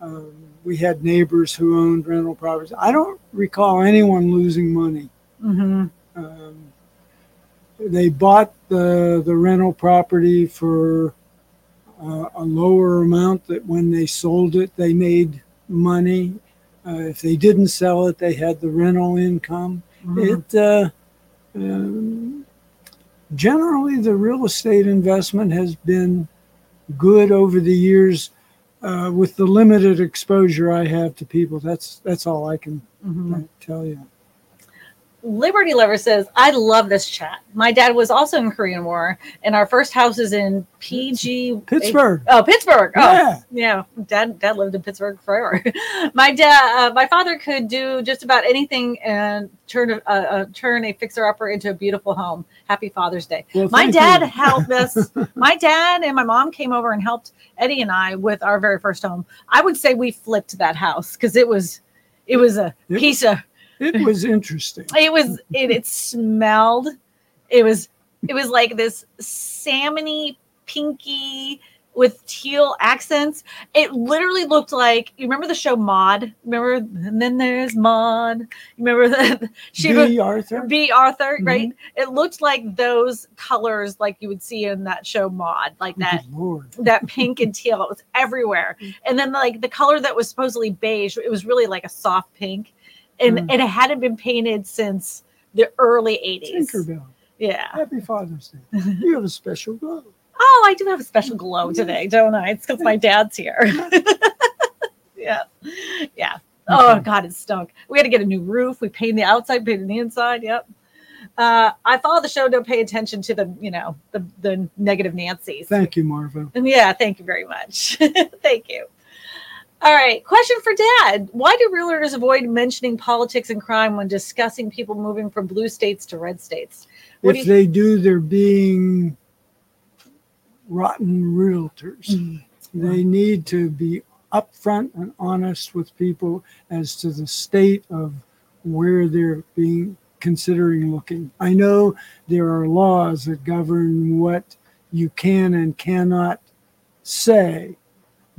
um, we had neighbors who owned rental properties. I don't recall anyone losing money. Mm-hmm. Um, they bought the the rental property for uh, a lower amount that when they sold it they made money. Uh, if they didn't sell it, they had the rental income. It uh, um, generally the real estate investment has been good over the years. Uh, with the limited exposure I have to people, that's that's all I can Mhm. uh, tell you. Liberty Lover says, I love this chat. My dad was also in Korean War, and our first house is in PG Pittsburgh. Oh, Pittsburgh. Oh, Yeah. yeah. Dad, dad lived in Pittsburgh forever. <laughs> my dad, uh, my father could do just about anything and turn a, a turn a fixer upper into a beautiful home. Happy Father's Day. Well, My dad you. helped us. <laughs> My dad and my mom came over and helped Eddie and I with our very first home. I would say we flipped that house because it was, it was a It- piece of It <laughs> was interesting. it was it, it smelled it was it was like this salmony pinky with teal accents it literally looked like you remember the show Maude remember and then there's Maude remember <laughs> that she was Bea Arthur. Bea Arthur, Mhm. right? It looked like those colors, like you would see in that show Maude, like that Lord. that pink and teal. It was everywhere. <laughs> And then like the color that was supposedly beige, it was really like a soft pink. And, Mm. and it hadn't been painted since the early 80s. Tinkerbell. Yeah. Happy Father's Day. You have a special glow. Oh, I do have a special glow today, don't I? It's because my dad's here. <laughs> yeah. Yeah. Oh God, it stunk. We had to get a new roof. We painted the outside, painted the inside. Yep. Uh, I follow the show. Don't pay attention to the, you know, the the negative Nancy's. Thank you, Marva. And yeah, thank you very much. <laughs> thank you. All right, question for Dad: Why do realtors avoid mentioning politics and crime when discussing people moving from blue states to red states? What do If you- they do, they're being rotten realtors. Mm. They need to be upfront and honest with people as to the state of where they're being considering looking. I know there are laws that govern what you can and cannot say,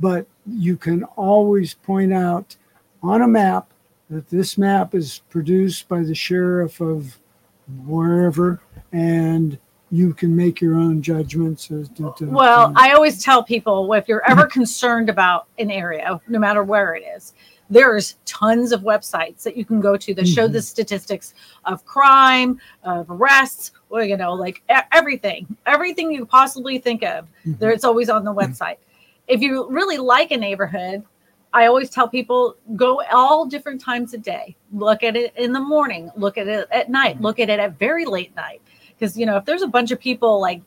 but you can always point out on a map that this map is produced by the sheriff of wherever, and you can make your own judgments as to. to Well, I always tell people if you're ever <laughs> concerned about an area, no matter where it is, there's tons of websites that you can go to that show Mhm. the statistics of crime, of arrests, well, you know, like everything, everything you possibly think of. Mhm. There, it's always on the website. If you really like a neighborhood, I always tell people go all different times a day. Look at it in the morning, look at it at night, look at it at very late night. Because you know, if there's a bunch of people like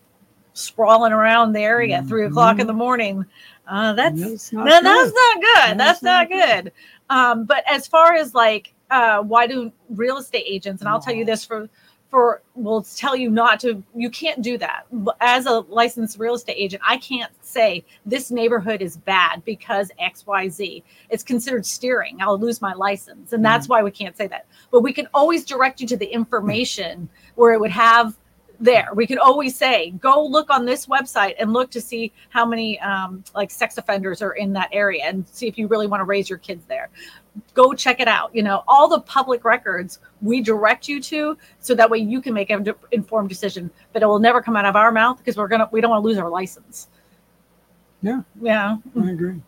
sprawling around the area at three o'clock in the morning, uh, that's That's not no, that's good. not good. That's, That's not not good. Um, but as far as like, uh, why do real estate agents? And I'll tell you this for for will tell you not to. You can't do that. As a licensed real estate agent, I can't say this neighborhood is bad because X Y Z. It's considered steering. I'll lose my license, and that's mm-hmm. why we can't say that. But we can always direct you to the information where it would have there. We can always say, go look on this website and look to see how many um, like sex offenders are in that area and see if you really want to raise your kids there. Go check it out. You know, all the public records we direct you to so that way you can make an informed decision, but it will never come out of our mouth because we're going to, we don't want to lose our license. Yeah. Yeah. I agree.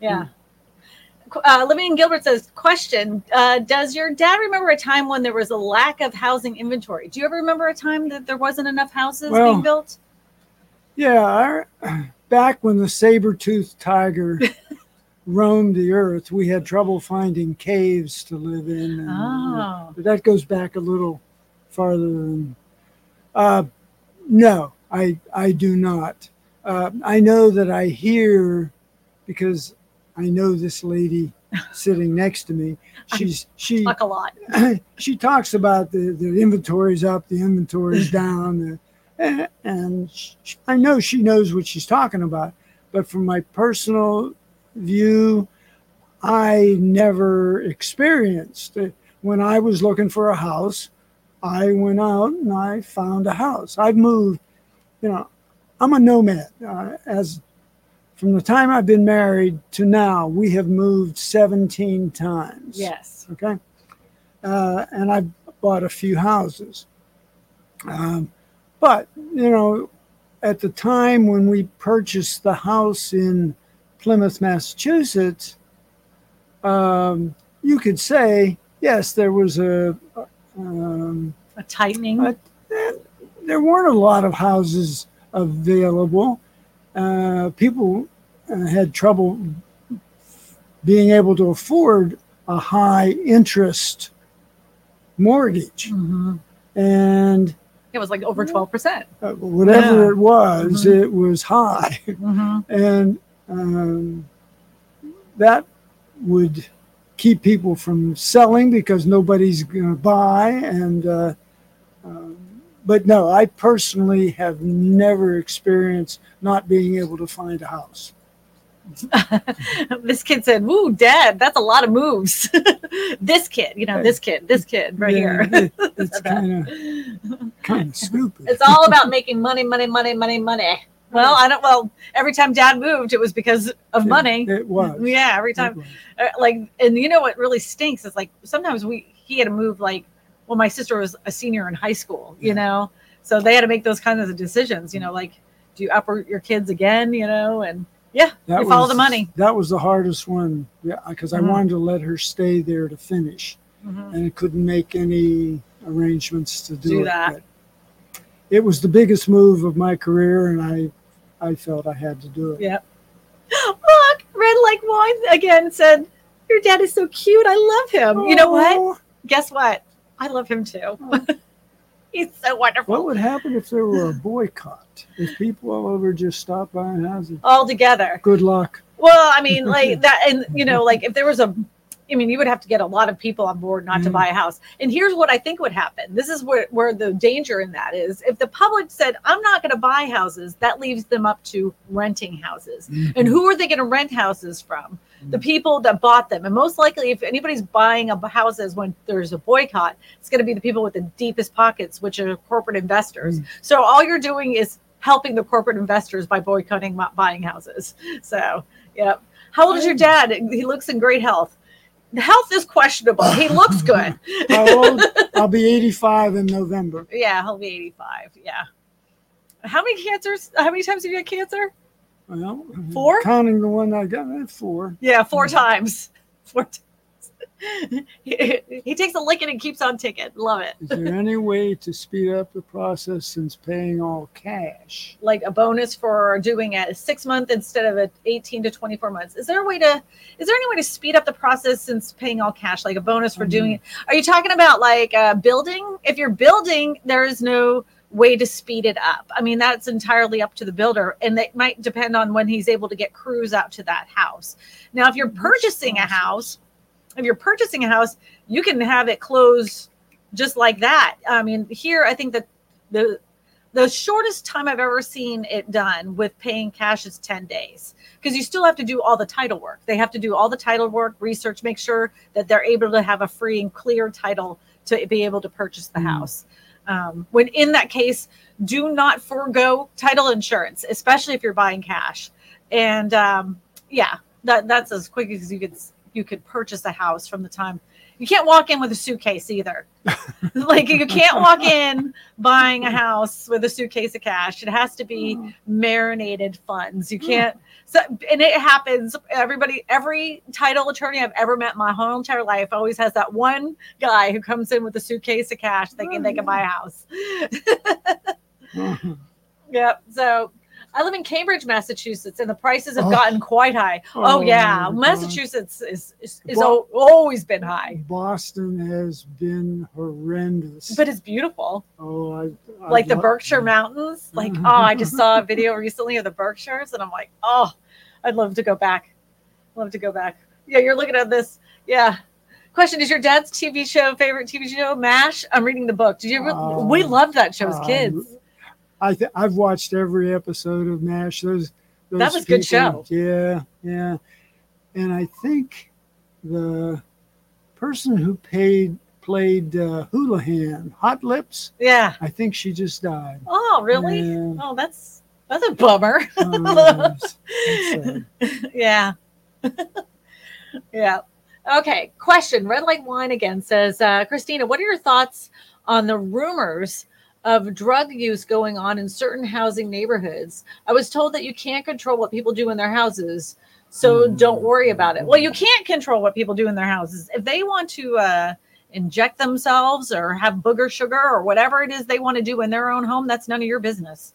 Yeah. Uh, Living Gilbert says, question, uh, does your dad remember a time when there was a lack of housing inventory? Do you ever remember a time that there wasn't enough houses Well, being built? Yeah, I, back when the saber-toothed tiger <laughs> roamed the earth, we had trouble finding caves to live in. and, uh, Oh. but that goes back a little farther than. Uh, no, I I do not. Uh, I know that I hear because I know this lady sitting next to me. <laughs> She's she Talk a lot. <clears throat> she talks about the, the inventory's up, the inventory's <laughs> down, the, and, and sh I know she knows what she's talking about. But from my personal view, I never experienced it. When I was looking for a house, I went out and I found a house. I've moved, you know, I'm a nomad. Uh, as from the time I've been married to now, we have moved 17 times. Yes. Okay. Uh, and I bought a few houses. Um, but, you know, at the time when we purchased the house in Plymouth, Massachusetts, um, you could say, yes, there was a, um, A tightening. but eh, there weren't a lot of houses available. Uh, people had trouble being able to afford a high interest mortgage. Mhm. And It was like over 12%. uh, whatever Yeah. it was, Mhm. it was high. Mhm. <laughs> And um, that would keep people from selling because nobody's going to buy. And uh, um, but no, I personally have never experienced not being able to find a house. <laughs> this kid said, Woo, dad, that's a lot of moves. <laughs> this kid, you know, this kid, this kid right Yeah, here. <laughs> it's kind of kind of stupid. It's all about making money, money, money, money, money. Well, I don't. Well, every time Dad moved, it was because of money. It was. Yeah, every time. Uh, like, and you know what really stinks is like sometimes we he had to move like well, my sister was a senior in high school, you Yeah. know, so they had to make those kinds of decisions. You know, like do you upper your kids again? You know, and yeah, That you follow the money. That was the hardest one. Yeah, because I Mhm. wanted to let her stay there to finish. Mhm. and I couldn't make any arrangements to do, Do it. that. It was the biggest move of my career, and I, I felt I had to do it. Yeah. <gasps> Look, Red Like Wine again said, Your dad is so cute. I love him. You know what? Oh, Guess what? I love him too. <laughs> He's so wonderful. What would happen if there were a boycott? If people all over just stopped buying houses? All together. Good luck. Well, I mean, like <laughs> that, and you know, like if there was a, I mean, you would have to get a lot of people on board not to Mm. buy a house. And here's what I think would happen. This is where where the danger in that is. If the public said, "I'm not going to buy houses," that leaves them up to renting houses. And who are they going to rent houses from? The people that bought them. And most likely, if anybody's buying a houses when there's a boycott, it's going to be the people with the deepest pockets, which are corporate investors. Mm. So all you're doing is helping the corporate investors by boycotting buying houses. <laughs> So, yep. How old is your dad? He looks in great health. health is questionable. He looks <laughs> good. How old? I'll be 85 in November. yeah, he'll be 85. Yeah. How many cancers? How many times have you had cancer? Well, Four? Counting the one I got, eh, four. Yeah, four times. <laughs> Four times. <laughs> he, he takes a licking and keeps on ticking. Love it. Is there any way to speed up the process since paying all cash? Like a bonus for doing it six month instead of a 18 to 24 months. Is there a way to is there any way to speed up the process since paying all cash, like a bonus for doing it? Are you talking about like uh, building? If you're building, there is no way to speed it up. I mean, that's entirely up to the builder, and it might depend on when he's able to get crews out to that house. Now, if you're purchasing a house, if you're purchasing a house, you can have it close just like that. I mean, here I think that the the shortest time I've ever seen it done with paying cash is 10 days because you still have to do all the title work. They have to do all the title work, research, make sure that they're able to have a free and clear title to be able to purchase the Mm. house. Um, when in that case, do not forego title insurance, especially if you're buying cash. And um, yeah, that that's as quick as you could you could purchase a house from the time. You can't walk in with a suitcase either. <laughs> like you can't walk in buying a house with a suitcase of cash. It has to be hmm. marinated funds. You hmm. can't. So and it happens. Everybody, every title attorney I've ever met in my whole entire life always has that one guy who comes in with a suitcase of cash thinking they can buy a house. <laughs> Hmm. Yep. So I live in Cambridge, Massachusetts, and the prices have Oh. gotten quite high. Oh, Oh, yeah, God. Massachusetts is is, is al- always been high, Boston has been horrendous. but it's beautiful. oh, I, I like the Berkshire Mountains. Like, oh, I just saw a video recently of the Berkshires, and I'm like, oh, I'd love to go back. Love to go back. Yeah, you're looking at this. Yeah. Question: Is your dad's TV show favorite TV show MASH? I'm reading the book. Did you? Re- we Oh, loved that show as um, kids. I th- I've watched every episode of MASH. Those, those That was a good people- show. Yeah, yeah. And I think the person who paid played uh, Houlihan, Hot Lips. Yeah. I think she just died. Oh, really? Yeah. Oh, that's that's a bummer. Uh, <laughs> yeah. <laughs> yeah. Okay. Question. Red Light Wine again says, uh, Christina, what are your thoughts on the rumors of drug use going on in certain housing neighborhoods? I was told that you can't control what people do in their houses, so don't worry about it. Well, you can't control what people do in their houses. If they want to uh, inject themselves or have booger sugar or whatever it is they want to do in their own home, that's none of your business.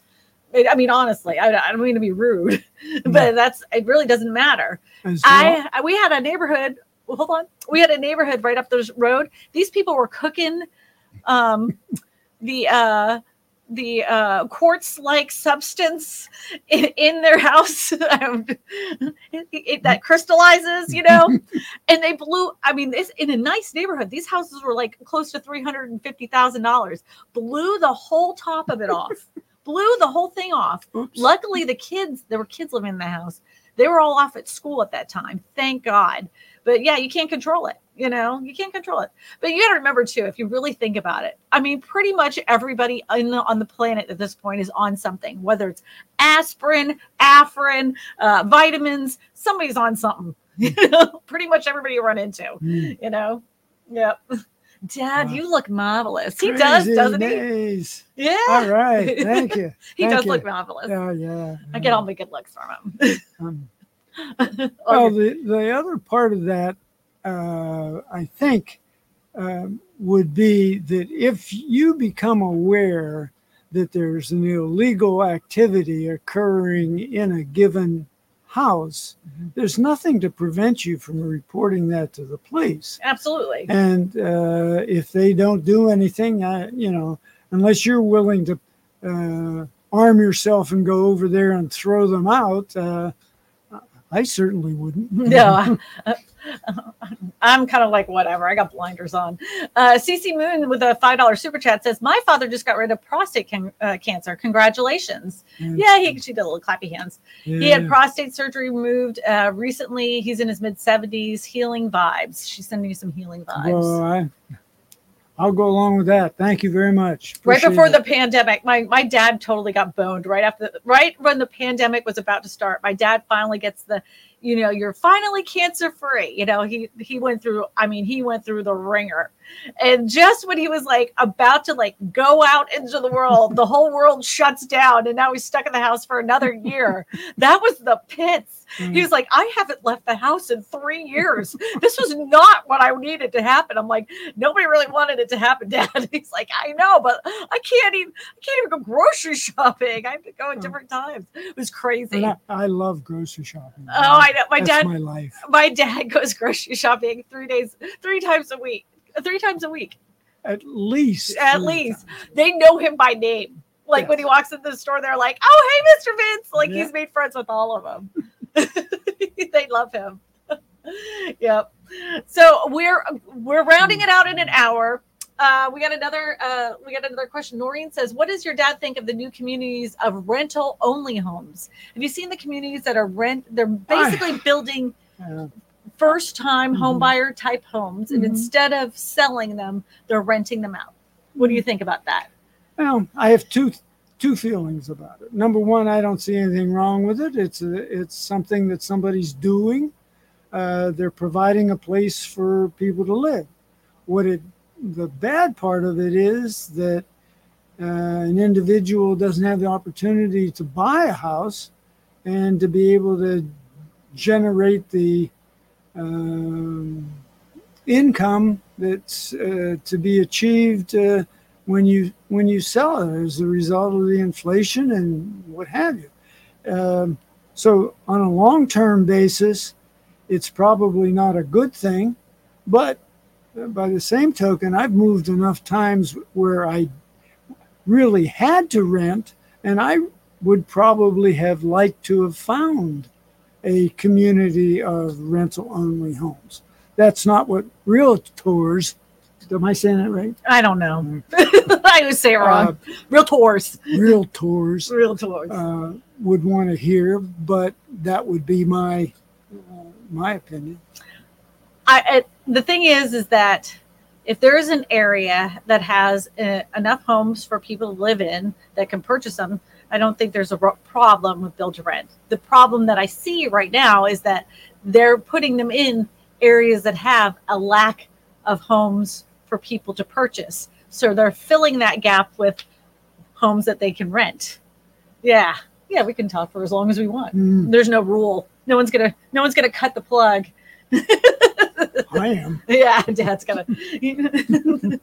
I mean, honestly, I, don't mean to be rude, <laughs> but that's it. Really doesn't matter. I, I we had a neighborhood. well, Hold on, we had a neighborhood right up the road. These people were cooking, um, the uh, the uh, quartz like substance in, in their house <laughs> it- it- that crystallizes, you know, <laughs> and they blew. I mean, this in a nice neighborhood. These houses were like close to three hundred and fifty thousand dollars. Blew the whole top of it off. <laughs> blew the whole thing off. Oops. Luckily, the kids, there were kids living in the house. They were all off at school at that time. Thank God. But yeah, you can't control it. You know, you can't control it. But you got to remember too, if you really think about it, I mean, pretty much everybody the, on the planet at this point is on something, whether it's aspirin, Afrin, uh, vitamins, somebody's on something. <laughs> You know, pretty much everybody you run into, Mm. you know? Yep. Dad, Wow. you look marvelous. He does, Crazy doesn't he? Yeah. All right. Thank you. <laughs> he Thank does you. look marvelous. Yeah, yeah. I get all the good looks from him. Um, <laughs> Well, the, the other part of that, uh, I think, um, would be that if you become aware that there's an illegal activity occurring in a given house, Mhm. there's nothing to prevent you from reporting that to the police. Absolutely. And uh, if they don't do anything, uh, you know, unless you're willing to uh, arm yourself and go over there and throw them out, uh, I certainly wouldn't. <laughs> No, I'm <laughs> kind of like whatever. I got blinders on. Uh, CC Moon with a five dollar super chat says, "My father just got rid of prostate can- uh, cancer. Congratulations!" Yeah, he she did a little clappy hands. He had prostate surgery removed uh, recently. He's in his mid seventies. Healing vibes. She's sending you some healing vibes. Well, I, I'll go along with that. Thank you very much. right before it. the pandemic my my dad totally got boned right after right when the pandemic was about to start my dad finally gets the you know, you're finally cancer free. You know, he he went through, I mean, he went through the ringer. And just when he was like about to like go out into the world, the whole world shuts down and now he's stuck in the house for another year. that was the pits. Mm. He was like, I haven't left the house in three years. this was not what I needed to happen. I'm like, nobody really wanted it to happen, Dad. <laughs> He's like, I know, but I can't even I can't even go grocery shopping. I have to go at different times. It was crazy. I, I, love grocery shopping. Oh, I know. My That's dad my life. My dad <laughs> goes grocery shopping three days, three times a week. Three times a week. At least. At least. Times. They know him by name. Like yes. when he walks into the store, they're like, "Oh, hey, Mr. Vince!" Like yeah. he's made friends with all of them. <laughs> they love him. <laughs> yep. So we're we're rounding it out in an hour. Uh, we got another uh, we got another question. Noreen says, "What does your dad think of the new communities of rental only homes? Have you seen the communities that are rent? They're basically building first time mm-hmm. home buyer type homes, and mm-hmm. instead of selling them, they're renting them out. What do you think about that?" Well, I have two two feelings about it. Number one, I don't see anything wrong with it. It's a, it's something that somebody's doing. Uh, they're providing a place for people to live. What it the bad part of it is that uh, an individual doesn't have the opportunity to buy a house and to be able to generate the um, income that's uh, to be achieved uh, when you when you sell it as a result of the inflation and what have you. Um, so on a long-term basis, it's probably not a good thing, but by the same token, I've moved enough times where I really had to rent, and I would probably have liked to have found a community of rental only homes. That's not what realtors Am I saying that right? I don't know. Mm. <laughs> I would say it wrong. Uh, Realtors. Realtors. Real tours. real tours. Uh, would want to hear, but that would be my uh, my opinion. I, I, the thing is, is that if there is an area that has uh, enough homes for people to live in that can purchase them, I don't think there's a problem with build to rent. The problem that I see right now is that they're putting them in areas that have a lack of homes for people to purchase. So they're filling that gap with homes that they can rent. Yeah. Yeah, we can talk for as long as we want. Mm. There's no rule. No one's gonna no one's gonna cut the plug. I am. <laughs> Yeah, dad's gonna <laughs>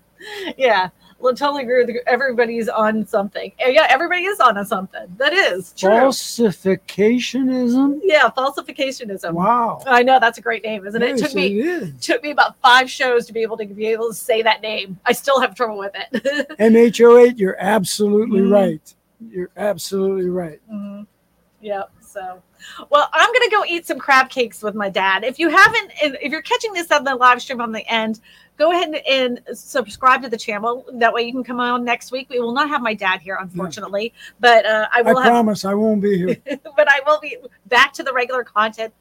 Yeah well, totally agree with you. everybody's on something. Yeah, everybody is on a something. That is true. Falsificationism. Yeah, falsificationism. Wow. I know that's a great name, isn't it? Yes, it took me it took me about five shows to be able to be able to say that name. I still have trouble with it. <laughs> MH08, you're absolutely mm-hmm. right. You're absolutely right. Mm-hmm. Yep. So, well, I'm gonna go eat some crab cakes with my dad. If you haven't, if you're catching this on the live stream on the end, go ahead and subscribe to the channel. That way you can come on next week. We will not have my dad here, unfortunately, yeah. but uh, I will. I have, promise I won't be here. <laughs> but I will be back to the regular content,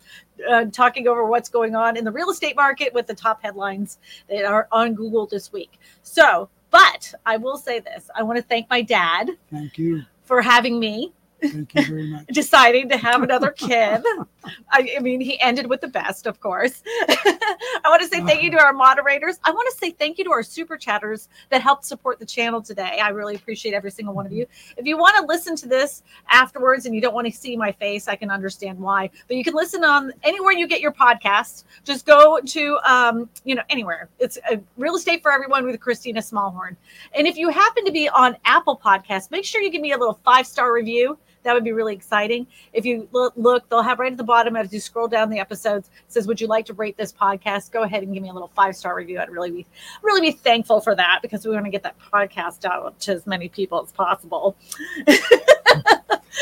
uh, talking over what's going on in the real estate market with the top headlines that are on Google this week. So, but I will say this: I want to thank my dad. Thank you for having me Thank you very much. <laughs> deciding to have another kid. <laughs> I, I, mean, he ended with the best, of course. <laughs> I want to say thank you to our moderators. I want to say thank you to our super chatters that helped support the channel today. I really appreciate every single one of you. If you want to listen to this afterwards and you don't want to see my face, I can understand why. But you can listen on anywhere you get your podcasts. Just go to, um, you know, anywhere. It's a real estate for everyone with Christina Smallhorn. And if you happen to be on Apple Podcasts, make sure you give me a little five star review that would be really exciting. If you look, they'll have right at the bottom as you scroll down the episodes says, "Would you like to rate this podcast?" Go ahead and give me a little five star review. I'd really be really be thankful for that because we want to get that podcast out to as many people as possible.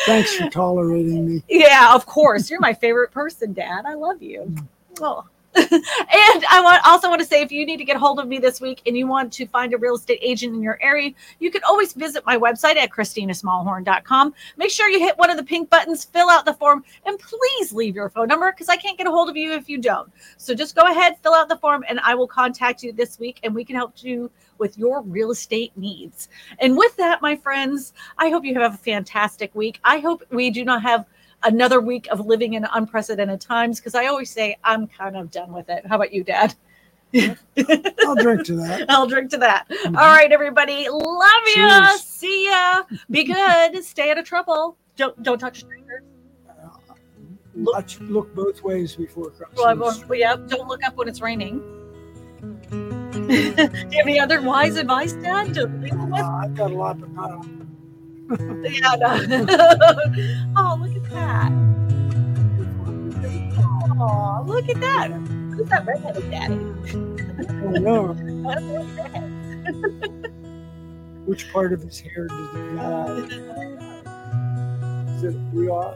Thanks for tolerating me. <laughs> Yeah, of course. You're my favorite person, Dad. I love you. Oh. And I want also want to say if you need to get hold of me this week and you want to find a real estate agent in your area, you can always visit my website at christinasmallhorn.com. Make sure you hit one of the pink buttons, fill out the form, and please leave your phone number because I can't get a hold of you if you don't. So just go ahead, fill out the form, and I will contact you this week and we can help you with your real estate needs. And with that, my friends, I hope you have a fantastic week. I hope we do not have another week of living in unprecedented times because I always say I'm kind of done with it. How about you, Dad? <laughs> I'll drink to that. I'll drink to that. Mhm. All right, everybody. Love you. Cheers. See ya. Be good. <laughs> Stay out of trouble. Don't don't touch strangers. Watch, look both ways before crossing. Well, yeah, don't look up when it's raining. Do you have any other wise advice, Dad? To leave them with? Uh, I've got a lot to know. Yeah, <laughs> no. oh, look at that. Oh, look at that. Who's that redheaded daddy? Oh no, I don't know <laughs> which part of his hair does it have? Uh, Is it we off?